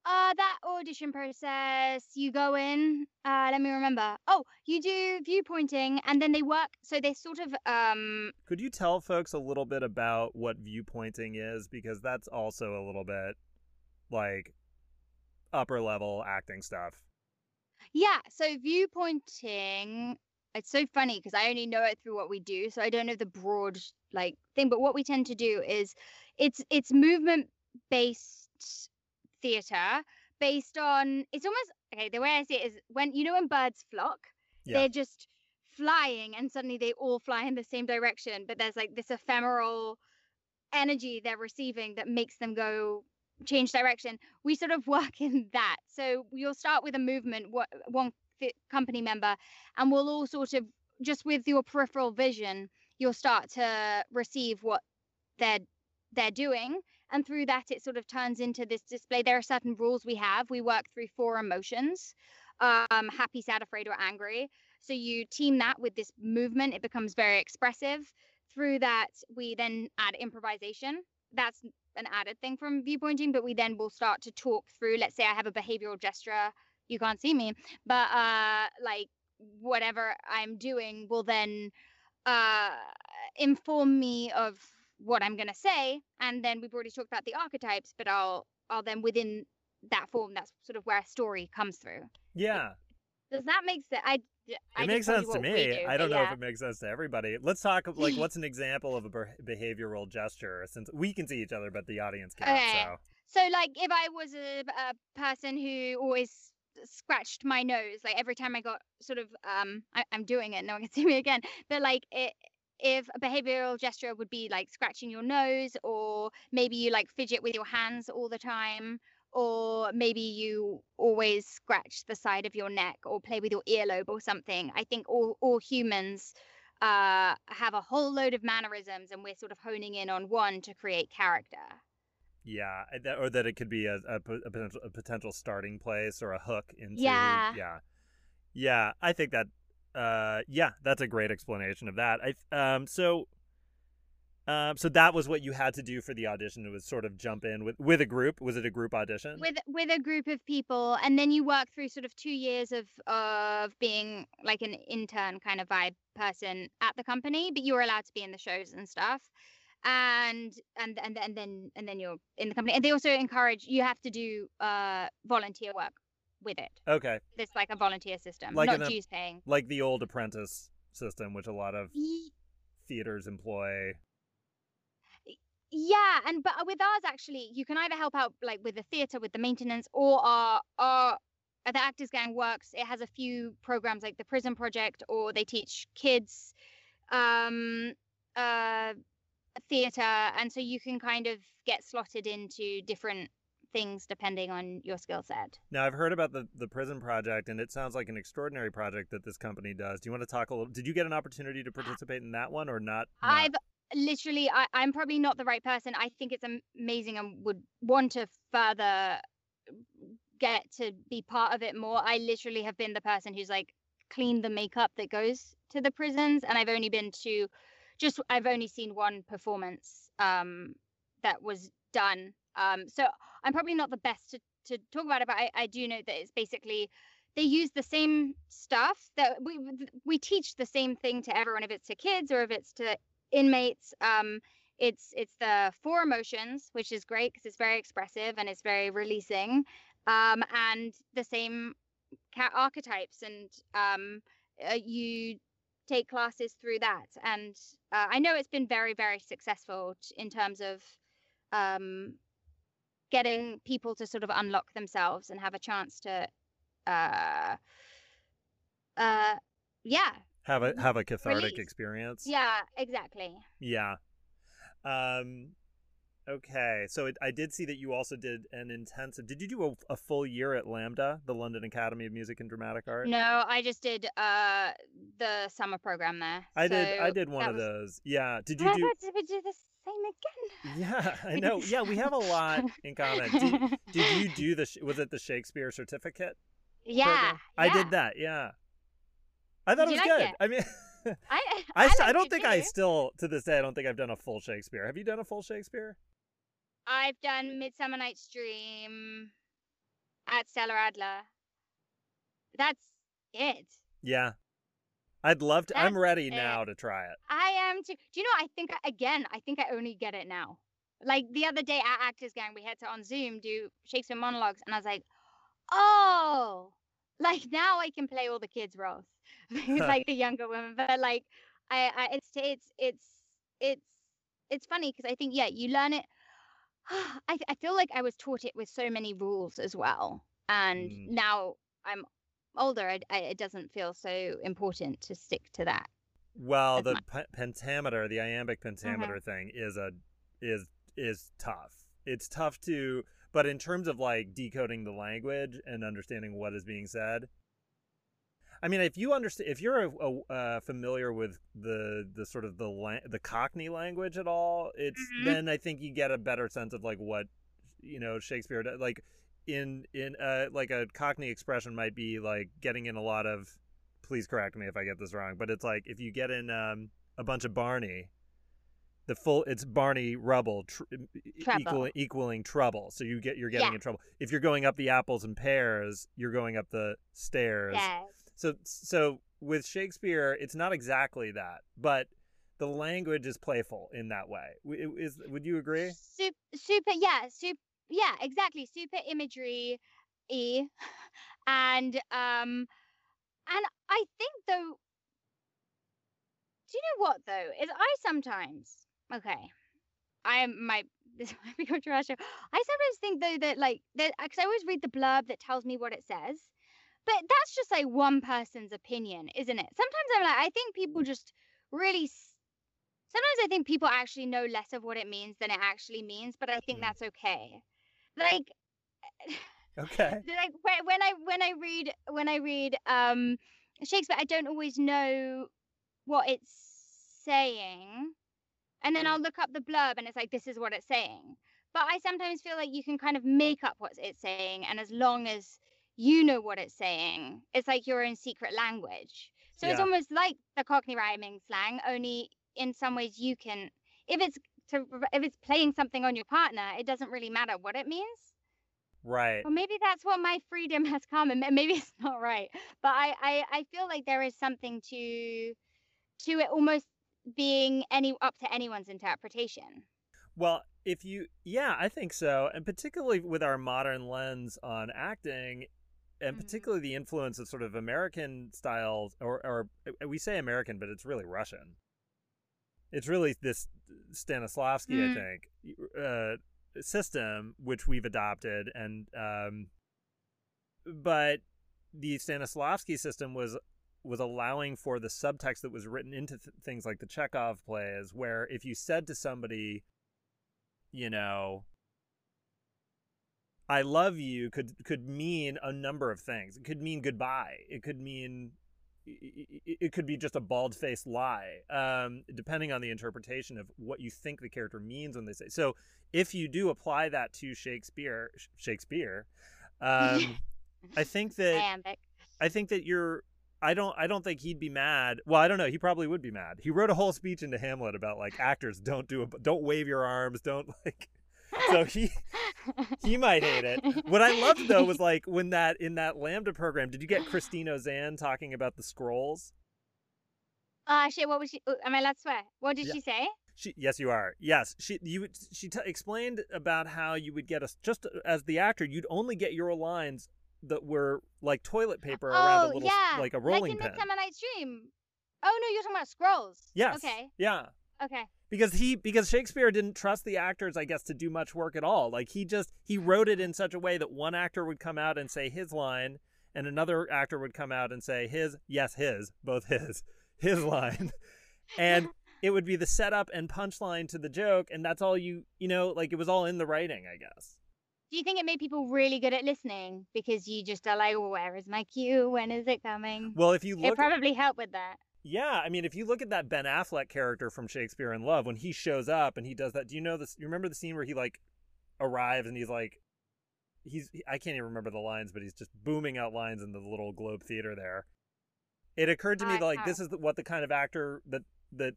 Uh, that audition process, you go in. Uh, let me remember. Oh, you do viewpointing, and then they work. So they sort of um. Could you tell folks a little bit about what viewpointing is, because that's also a little bit like upper level acting stuff. Yeah. So viewpointing. It's so funny because I only know it through what we do, so I don't know the broad like thing. But what we tend to do is, it's it's movement based theater based on it's almost okay the way i see it is when you know when birds flock Yeah. They're just flying and suddenly they all fly in the same direction, but there's like this ephemeral energy they're receiving that makes them go change direction. We sort of *laughs* work in that. So you'll start with a movement, one company member, and we'll all sort of just with your peripheral vision, you'll start to receive what they're they're doing and through that it sort of turns into this display. There are certain rules we have. We work through four emotions um, happy sad afraid or angry. So you team that with this movement. It becomes very expressive. Through that we then add improvisation. That's an added thing from viewpointing but we then will start to talk through let's say i have a behavioral gesture you can't see me but uh like whatever i'm doing will then uh inform me of what I'm going to say, and then we've already talked about the archetypes, but I'll I'll then within that form, that's sort of where a story comes through. Yeah. Does that make sense? I it makes sense to me. Do, I don't know yeah. if it makes sense to everybody. Let's talk like *laughs* what's an example of a behavioral gesture since we can see each other, but the audience can't. Okay. So, so like if I was a, a person who always scratched my nose, like every time I got sort of um, I, am doing it, no one can *laughs* see me again, but like it if a behavioral gesture would be like scratching your nose or maybe you like fidget with your hands all the time or maybe you always scratch the side of your neck or play with your earlobe or something i think all, all humans uh, have a whole load of mannerisms and we're sort of honing in on one to create character. Yeah or that it could be a, a, a, potential, a potential starting place or a hook into yeah. yeah. Yeah i think that uh, yeah, that's a great explanation of that. I um, so um, so that was what you had to do for the audition. It was sort of jump in with with a group. Was it a group audition? With with a group of people, and then you work through sort of two years of of being like an intern kind of vibe person at the company, but you were allowed to be in the shows and stuff. And and and and then and then you're in the company, and they also encourage you have to do uh volunteer work with it. Okay. It's like a volunteer system, like not dues paying. Like the old apprentice system, which a lot of theaters employ. Yeah, and but with ours actually, you can either help out like with the theater with the maintenance, or our our the Actors Gang works. It has a few programs like the Prison Project, or they teach kids um uh theater, and so you can kind of get slotted into different things depending on your skill set. Now, I've heard about the, the prison project, and it sounds like an extraordinary project that this company does. Do you want to talk a little? Did you get an opportunity to participate in that one or not? not? I've literally, I, I'm probably not the right person. I think it's amazing and would want to further get to be part of it more. I literally have been the person who's like cleaned the makeup that goes to the prisons, and I've only been to just, I've only seen one performance um, that was done. Um, so I'm probably not the best to, to talk about it, but I, I do know that it's basically they use the same stuff that we we teach the same thing to everyone if it's to kids or if it's to inmates. Um, it's it's the four emotions which is great because it's very expressive and it's very releasing. Um, and the same archetypes and um, uh, you take classes through that. And uh, i know it's been very very successful in terms of um, getting people to sort of unlock themselves and have a chance to uh uh yeah. Have a have a cathartic Release. experience. Yeah exactly. Yeah. Um okay so it, i did see that you also did an intensive did you do a, a, full year at LAMDA the london academy of music and dramatic art? No i just did uh the summer program there i so did i did one of was... those. Yeah did you do did do this same again. Yeah, I know. Yeah, we have a lot *laughs* in common. Did, did you do the? Was it the Shakespeare certificate? Yeah, yeah. I did that. Yeah, I thought did it was like good. It? I mean. *laughs* I I, I, I don't think. I still to this day I don't think I've done a full Shakespeare. Have you done a full Shakespeare? I've done Midsummer Night's Dream at Stella Adler. That's it. Yeah. I'd love to. That's I'm ready it. now to try it. I am too. Do you know? I think again. I think I only get it now. Like the other day at Actors Gang, we had to on Zoom do Shakespeare monologues, and I was like, oh, like now I can play all the kids' roles, *laughs* *laughs* like the younger women. But like, I, I it's it's it's it's it's funny because I think yeah, you learn it. *sighs* I I feel like I was taught it with so many rules as well, and mm. now I'm older, I, I, it doesn't feel so important to stick to that. Well, the p- pentameter, the iambic mm-hmm. pentameter mm-hmm. thing is a is is tough. It's tough to, but in terms of like decoding the language and understanding what is being said, I mean, if you understand, if you're a, a, uh, familiar with the the sort of the la- the Cockney language at all, it's mm-hmm. then I think you get a better sense of like what you know Shakespeare like in in uh like a Cockney expression might be like getting in a lot of. Please correct me if I get this wrong, but it's like if you get in um, a bunch of Barney, the full it's Barney rubble tr- equal, equaling trouble. So you get you're getting yeah. in trouble. If you're going up the apples and pears, you're going up the stairs. Yes. So so with Shakespeare, it's not exactly that, but the language is playful in that way. Is would you agree? Super, super yeah, super, yeah, exactly. Super imagery, e, and um, and I think though. Do you know what though? Is I sometimes okay, I am my *laughs* this might be controversial. I sometimes think though that like that because I always read the blurb that tells me what it says, but that's just like one person's opinion, isn't it? Sometimes I'm like, I think people just really. Sometimes I think people actually know less of what it means than it actually means, but I think mm. that's okay. Like, okay. *laughs* Like when I when I read when I read um Shakespeare, I don't always know what it's saying, and then I'll look up the blurb, and it's like this is what it's saying. But I sometimes feel like you can kind of make up what it's saying, and as long as you know what it's saying. It's like your own secret language. So yeah. it's almost like the Cockney rhyming slang, only in some ways you can if it's to if it's playing something on your partner, it doesn't really matter what it means. Right. Well, maybe that's what my freedom *laughs* has come, and maybe it's not right. But I, I, I feel like there is something to, to it almost being any up to anyone's interpretation. Well, if you, yeah, I think so, and particularly with our modern lens on acting, and mm-hmm. particularly the influence of sort of American styles, or, or we say American, but it's really Russian. It's really this Stanislavski, mm. I think, uh, system which we've adopted, and um, but the Stanislavski system was was allowing for the subtext that was written into th- things like the Chekhov plays, where if you said to somebody, you know, I love you could could mean a number of things. It could mean goodbye. It could mean it could be just a bald faced lie, um, depending on the interpretation of what you think the character means when they say. So, if you do apply that to Shakespeare, Shakespeare, um, I think that Iambic. I think that you're. I don't. I don't think he'd be mad. Well, I don't know. He probably would be mad. He wrote a whole speech into Hamlet about like actors don't do a, don't wave your arms, don't like so he he might hate it. What I loved though was *laughs* like when that in that LAMDA program, did you get Christine Ozanne talking about the scrolls? Uh shit. What was she? Uh, am I allowed to swear? What did yeah. she say? She, yes, you are. Yes, she you she t- explained about how you would get us just as the actor, you'd only get your lines that were like toilet paper oh, around a little yeah. like a rolling like in pin. Midsummer Night's Dream. Oh no, you're talking about scrolls. Yes. Okay. Yeah. Okay because he because Shakespeare didn't trust the actors I guess to do much work at all. Like he just he wrote it in such a way that one actor would come out and say his line and another actor would come out and say his yes his both his *laughs* his line and *laughs* it would be the setup and punchline to the joke and that's all you you know like it was all in the writing I guess. Do you think it made people really good at listening because you just are like, well, where is my cue? When is it coming? Well, if you look, it probably helped with that. Yeah, I mean, if you look at that Ben Affleck character from Shakespeare in Love, when he shows up and he does that, do you know this? You remember the scene where he like arrives and he's like, he's I can't even remember the lines, but he's just booming out lines in the little Globe Theater there. It occurred to me that like this is what the kind of actor that that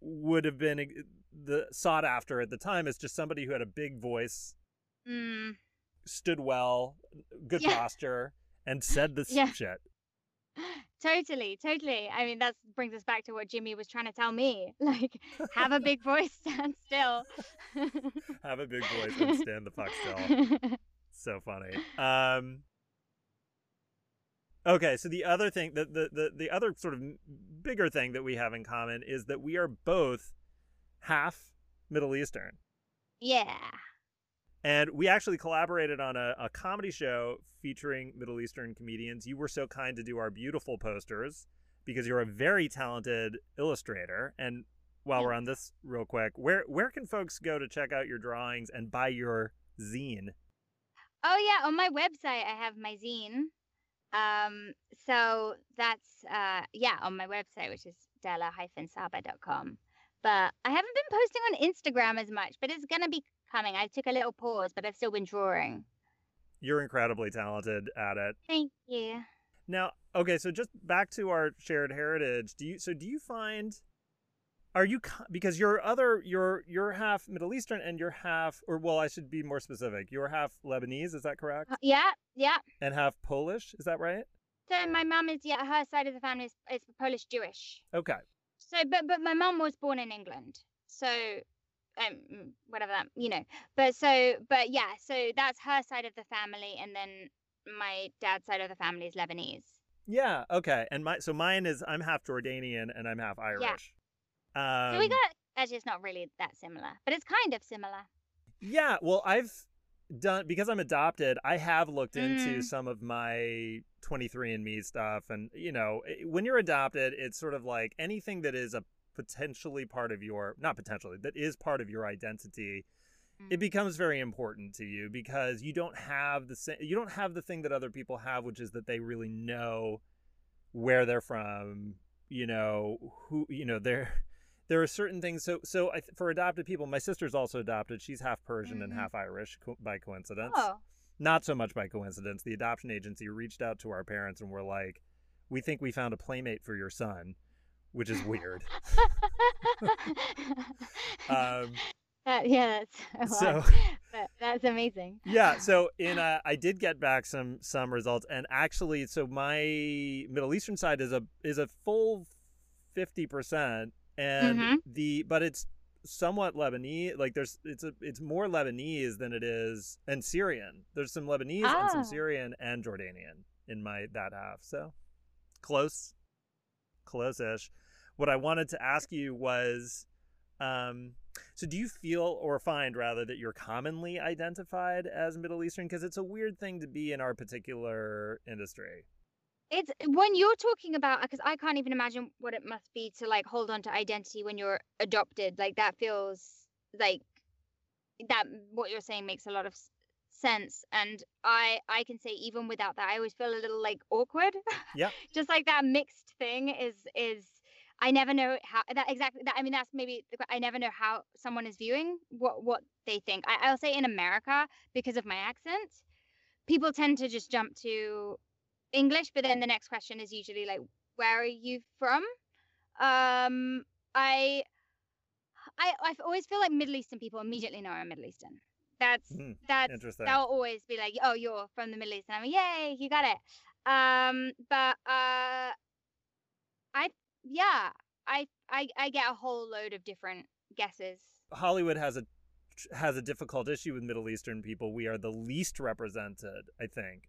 would have been the sought after at the time is just somebody who had a big voice, mm. stood well, good yeah. posture, and *laughs* said this yeah. shit. *laughs* Totally, totally. I mean, that brings us back to what Jimmy was trying to tell me. *laughs* Like, have a big voice, *laughs* stand still. *laughs* have a big voice and stand the fuck still. so funny. Um, okay, so the other thing, the, the, the, the other sort of bigger thing that we have in common is that we are both half Middle Eastern. Yeah. And we actually collaborated on a, a comedy show featuring Middle Eastern comedians. You were so kind to do our beautiful posters because you're a very talented illustrator. And while we're on this real quick, where where can folks go to check out your drawings and buy your zine? Oh yeah, on my website I have my zine. Um, so that's uh, yeah, on my website, which is della-saba.com. But I haven't been posting on Instagram as much, but it's gonna be coming. I took a little pause, but I've still been drawing. You're incredibly talented at it. Thank you. Now, okay, so just back to our shared heritage. Do you so do you find are you because you're other you're you're half Middle Eastern and you're half or well I should be more specific. You're half Lebanese, is that correct? Uh, yeah, yeah. And half Polish, is that right? So my mum is yeah, her side of the family is, is Polish Jewish. Okay. So but but my mum was born in England. So um whatever that you know. But so but yeah, so that's her side of the family and then my dad's side of the family is Lebanese. Yeah, okay. And my so mine is I'm half Jordanian and I'm half Irish. Yeah. Um, so we got actually it's not really that similar, but it's kind of similar. Yeah, well, I've done because I'm adopted. I have looked into mm. some of my 23andMe stuff, and you know, when you're adopted, it's sort of like anything that is a potentially part of your not potentially that is part of your identity it mm. becomes very important to you because you don't have the same you don't have the thing that other people have which is that they really know where they're from you know who you know they're *laughs* there are certain things. So, so I, for adopted people, my sister's also adopted. She's half Persian mm-hmm. and half Irish co- by coincidence. Oh. Not so much by coincidence. The adoption agency reached out to our parents and were like, "We think we found a playmate for your son," which is weird. *laughs* um, that, yeah, that's *laughs* so. that's amazing. Yeah, so in uh, I did get back some some results, and actually, so my Middle Eastern side is a is a full fifty percent and mm-hmm. the but it's somewhat Lebanese. Like there's it's a it's more Lebanese than it is and Syrian. There's some Lebanese oh. and some ah. Syrian and Jordanian in my that half. So close, close-ish. What I wanted to ask you was, um, so do you feel or find rather that you're commonly identified as Middle Eastern? Because it's a weird thing to be in our particular industry it's when you're talking about because I can't even imagine what it must be to like hold on to identity when you're adopted. Like that feels like that what you're saying makes a lot of sense and i i can say even without that i always feel a little like awkward yeah *laughs* just like that mixed thing is is i never know how that exactly that i mean that's maybe i never know how someone is viewing what what they think I, i'll say in america because of my accent people tend to just jump to English, but then the next question is usually like, "Where are you from?" Um, I, I, I always feel like Middle Eastern people immediately know I'm Middle Eastern. That's mm, that's they'll always be like, "Oh, you're from the Middle East," and I'm like, "Yay, you got it." Um, but uh, I yeah, I I I get a whole load of different guesses. Hollywood has a has a difficult issue with Middle Eastern people. We are the least represented, I think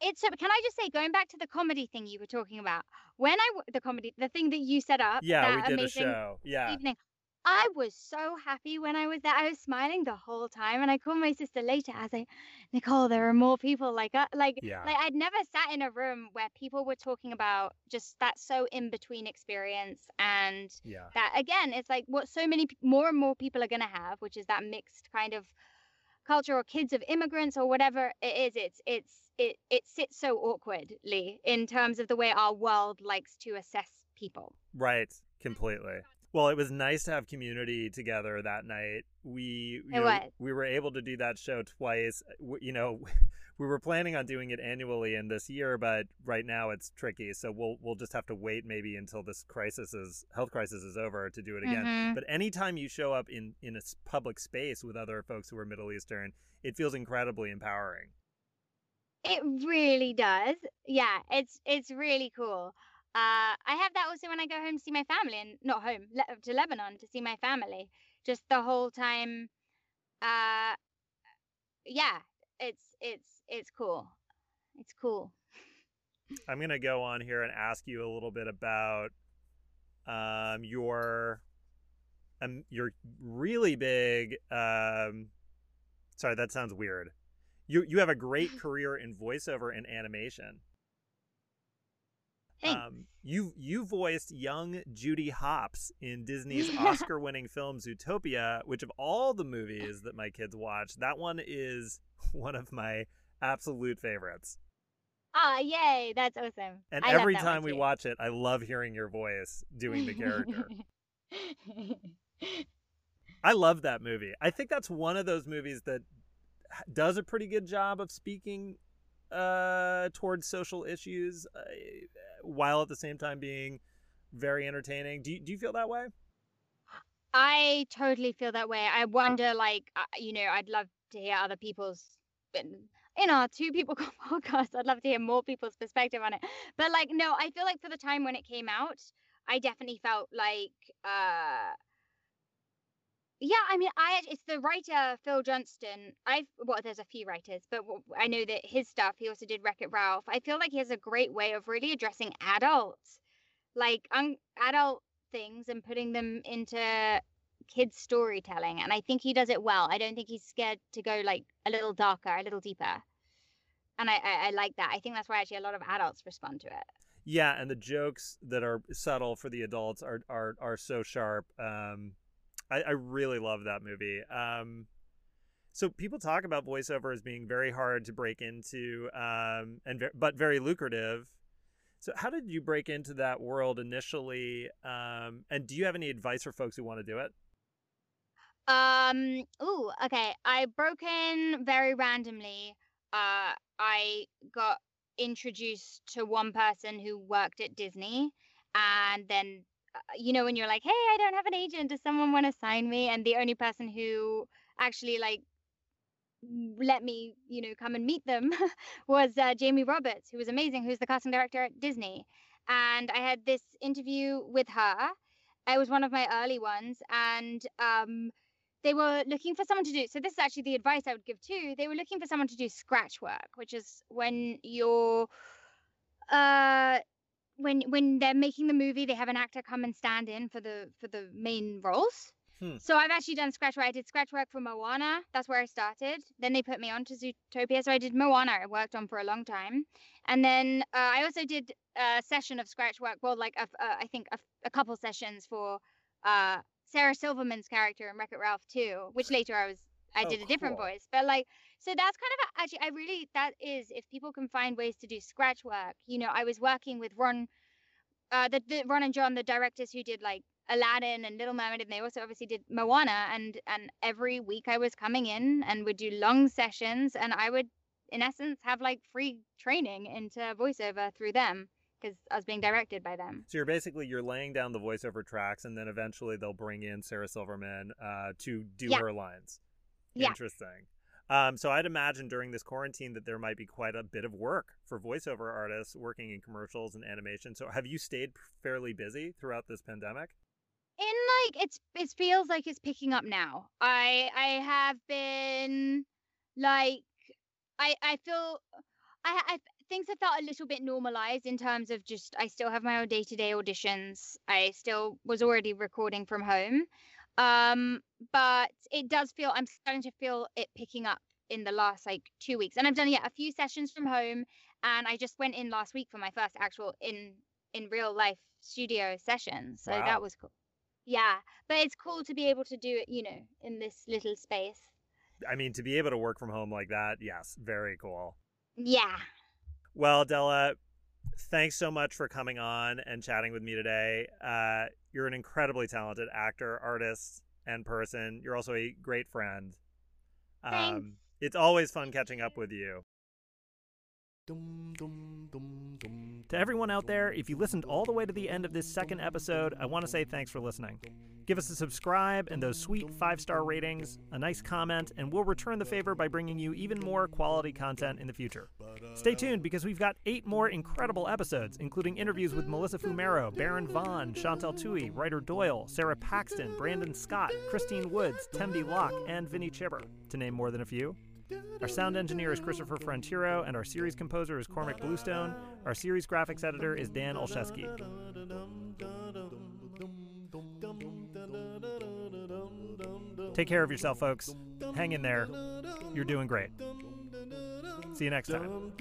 it's can I just say going back to the comedy thing you were talking about when I the comedy the thing that you set up yeah we did a show yeah evening I was so happy when I was there I was smiling the whole time and I called my sister later as I was like Nicole there are more people like uh, like yeah. like I'd never sat in a room where people were talking about just that so in between experience and yeah. that again it's like what so many more and more people are gonna have which is that mixed kind of culture or kids of immigrants or whatever it is it's it's it it sits so awkwardly in terms of the way our world likes to assess people right completely well it was nice to have community together that night we know, we were able to do that show twice you know *laughs* we were planning on doing it annually in this year, but right now it's tricky. So we'll we'll just have to wait maybe until this crisis is health crisis is over to do it again. Mm-hmm. But anytime you show up in in a public space with other folks who are Middle Eastern, it feels incredibly empowering. It really does. Yeah, it's it's really cool. Uh, I have that also when I go home to see my family, and not home le- to Lebanon to see my family. Just the whole time. Uh, yeah, it's it's it's cool. It's cool. I'm gonna go on here and ask you a little bit about um, your um, your really big um, Sorry, that sounds weird. You you have a great *laughs* career in voiceover and animation. Um, you you voiced young Judy Hopps in Disney's *laughs* Oscar-winning film Zootopia, which of all the movies that my kids watch, that one is *laughs* one of my absolute favorites. Ah, yay! That's awesome. And I every time we watch it, I love hearing your voice doing the character. *laughs* I love that movie. I think that's one of those movies that does a pretty good job of speaking uh, towards social issues uh, while at the same time being very entertaining. Do you, do you feel that way? I totally feel that way. I wonder, like, uh, you know, I'd love to hear other people's, in our two people *laughs* podcast, I'd love to hear more people's perspective on it. But like, no, I feel like for the time when it came out, I definitely felt like, uh, yeah, I mean, I it's the writer Phil Johnston. I've well, there's a few writers, but I know that his stuff. He also did Wreck It Ralph. I feel like he has a great way of really addressing adults, like un- adult things, and putting them into kids storytelling. And I think he does it well. I don't think he's scared to go like a little darker, a little deeper. And I, I, I like that. I think that's why actually a lot of adults respond to it. Yeah, and the jokes that are subtle for the adults are are are so sharp. Um, I, I really love that movie. Um, so people talk about voiceover as being very hard to break into, um, and ve- but very lucrative. So how did you break into that world initially? Um, and do you have any advice for folks who want to do it? Um. Ooh. Okay. I broke in very randomly. Uh. I got introduced to one person who worked at Disney, and then you know when you're like hey i don't have an agent. Does someone want to sign me? And the only person who actually like let me you know come and meet them *laughs* was uh, jamie roberts who was amazing who's the casting director at disney. And i had this interview with her. It was one of my early ones and um, they were looking for someone to do so this is actually the advice i would give too they were looking for someone to do scratch work which is when you're uh when when they're making the movie, they have an actor come and stand in for the for the main roles. Hmm. So I've actually done scratch work. I did scratch work for Moana. That's where I started. Then they put me on to Zootopia. So I did Moana. I worked on for a long time, and then uh, I also did a session of scratch work. Well, like a, uh, I think a, a, couple sessions for uh, Sarah Silverman's character in Wreck It Ralph too, which later I was I oh, did a different voice. But like so that's kind of a, actually I really that is if people can find ways to do scratch work. You know, I was working with Ron uh the, the Ron and John, the directors who did like Aladdin and Little Mermaid, and they also obviously did Moana. And and every week I was coming in and would do long sessions, and I would, in essence, have like free training into voiceover through them because I was being directed by them. So you're basically you're laying down the voiceover tracks, and then eventually they'll bring in Sarah Silverman uh, to do yeah. her lines. Yeah. Interesting. Um, so I'd imagine during this quarantine that there might be quite a bit of work for voiceover artists working in commercials and animation. So have you stayed fairly busy throughout this pandemic? In like it's it feels like it's picking up now. I I have been like I I feel I I things have felt a little bit normalized in terms of just I still have my own day to day auditions. I still was already recording from home. Um, but it does feel I'm starting to feel it picking up in the last like two weeks. And I've done yeah a few sessions from home and I just went in last week for my first actual in in real life studio session. So wow. that was cool. Yeah. But it's cool to be able to do it, you know, in this little space. I mean, to be able to work from home like that, yes, very cool. Yeah. Well, Della, thanks so much for coming on and chatting with me today. Uh, you're an incredibly talented actor, artist, and person. You're also a great friend. Um, it's always fun catching up with you. To everyone out there, if you listened all the way to the end of this second episode, I want to say thanks for listening. Give us a subscribe and those sweet five star ratings, a nice comment, and we'll return the favor by bringing you even more quality content in the future. Stay tuned because we've got eight more incredible episodes, including interviews with Melissa Fumero, Baron Vaughn, Chantal Thuy, Rightor Doyle, Sara Paxton, Brandon Scott, Christine Woods, Tembi Locke, and Vinny Chhibber, to name more than a few. Our sound engineer is Christopher Frontiero, and our series composer is Cormac Bluestone. Our series graphics editor is Dan Olszewski. Take care of yourself, folks. Hang in there. You're doing great. See you next time.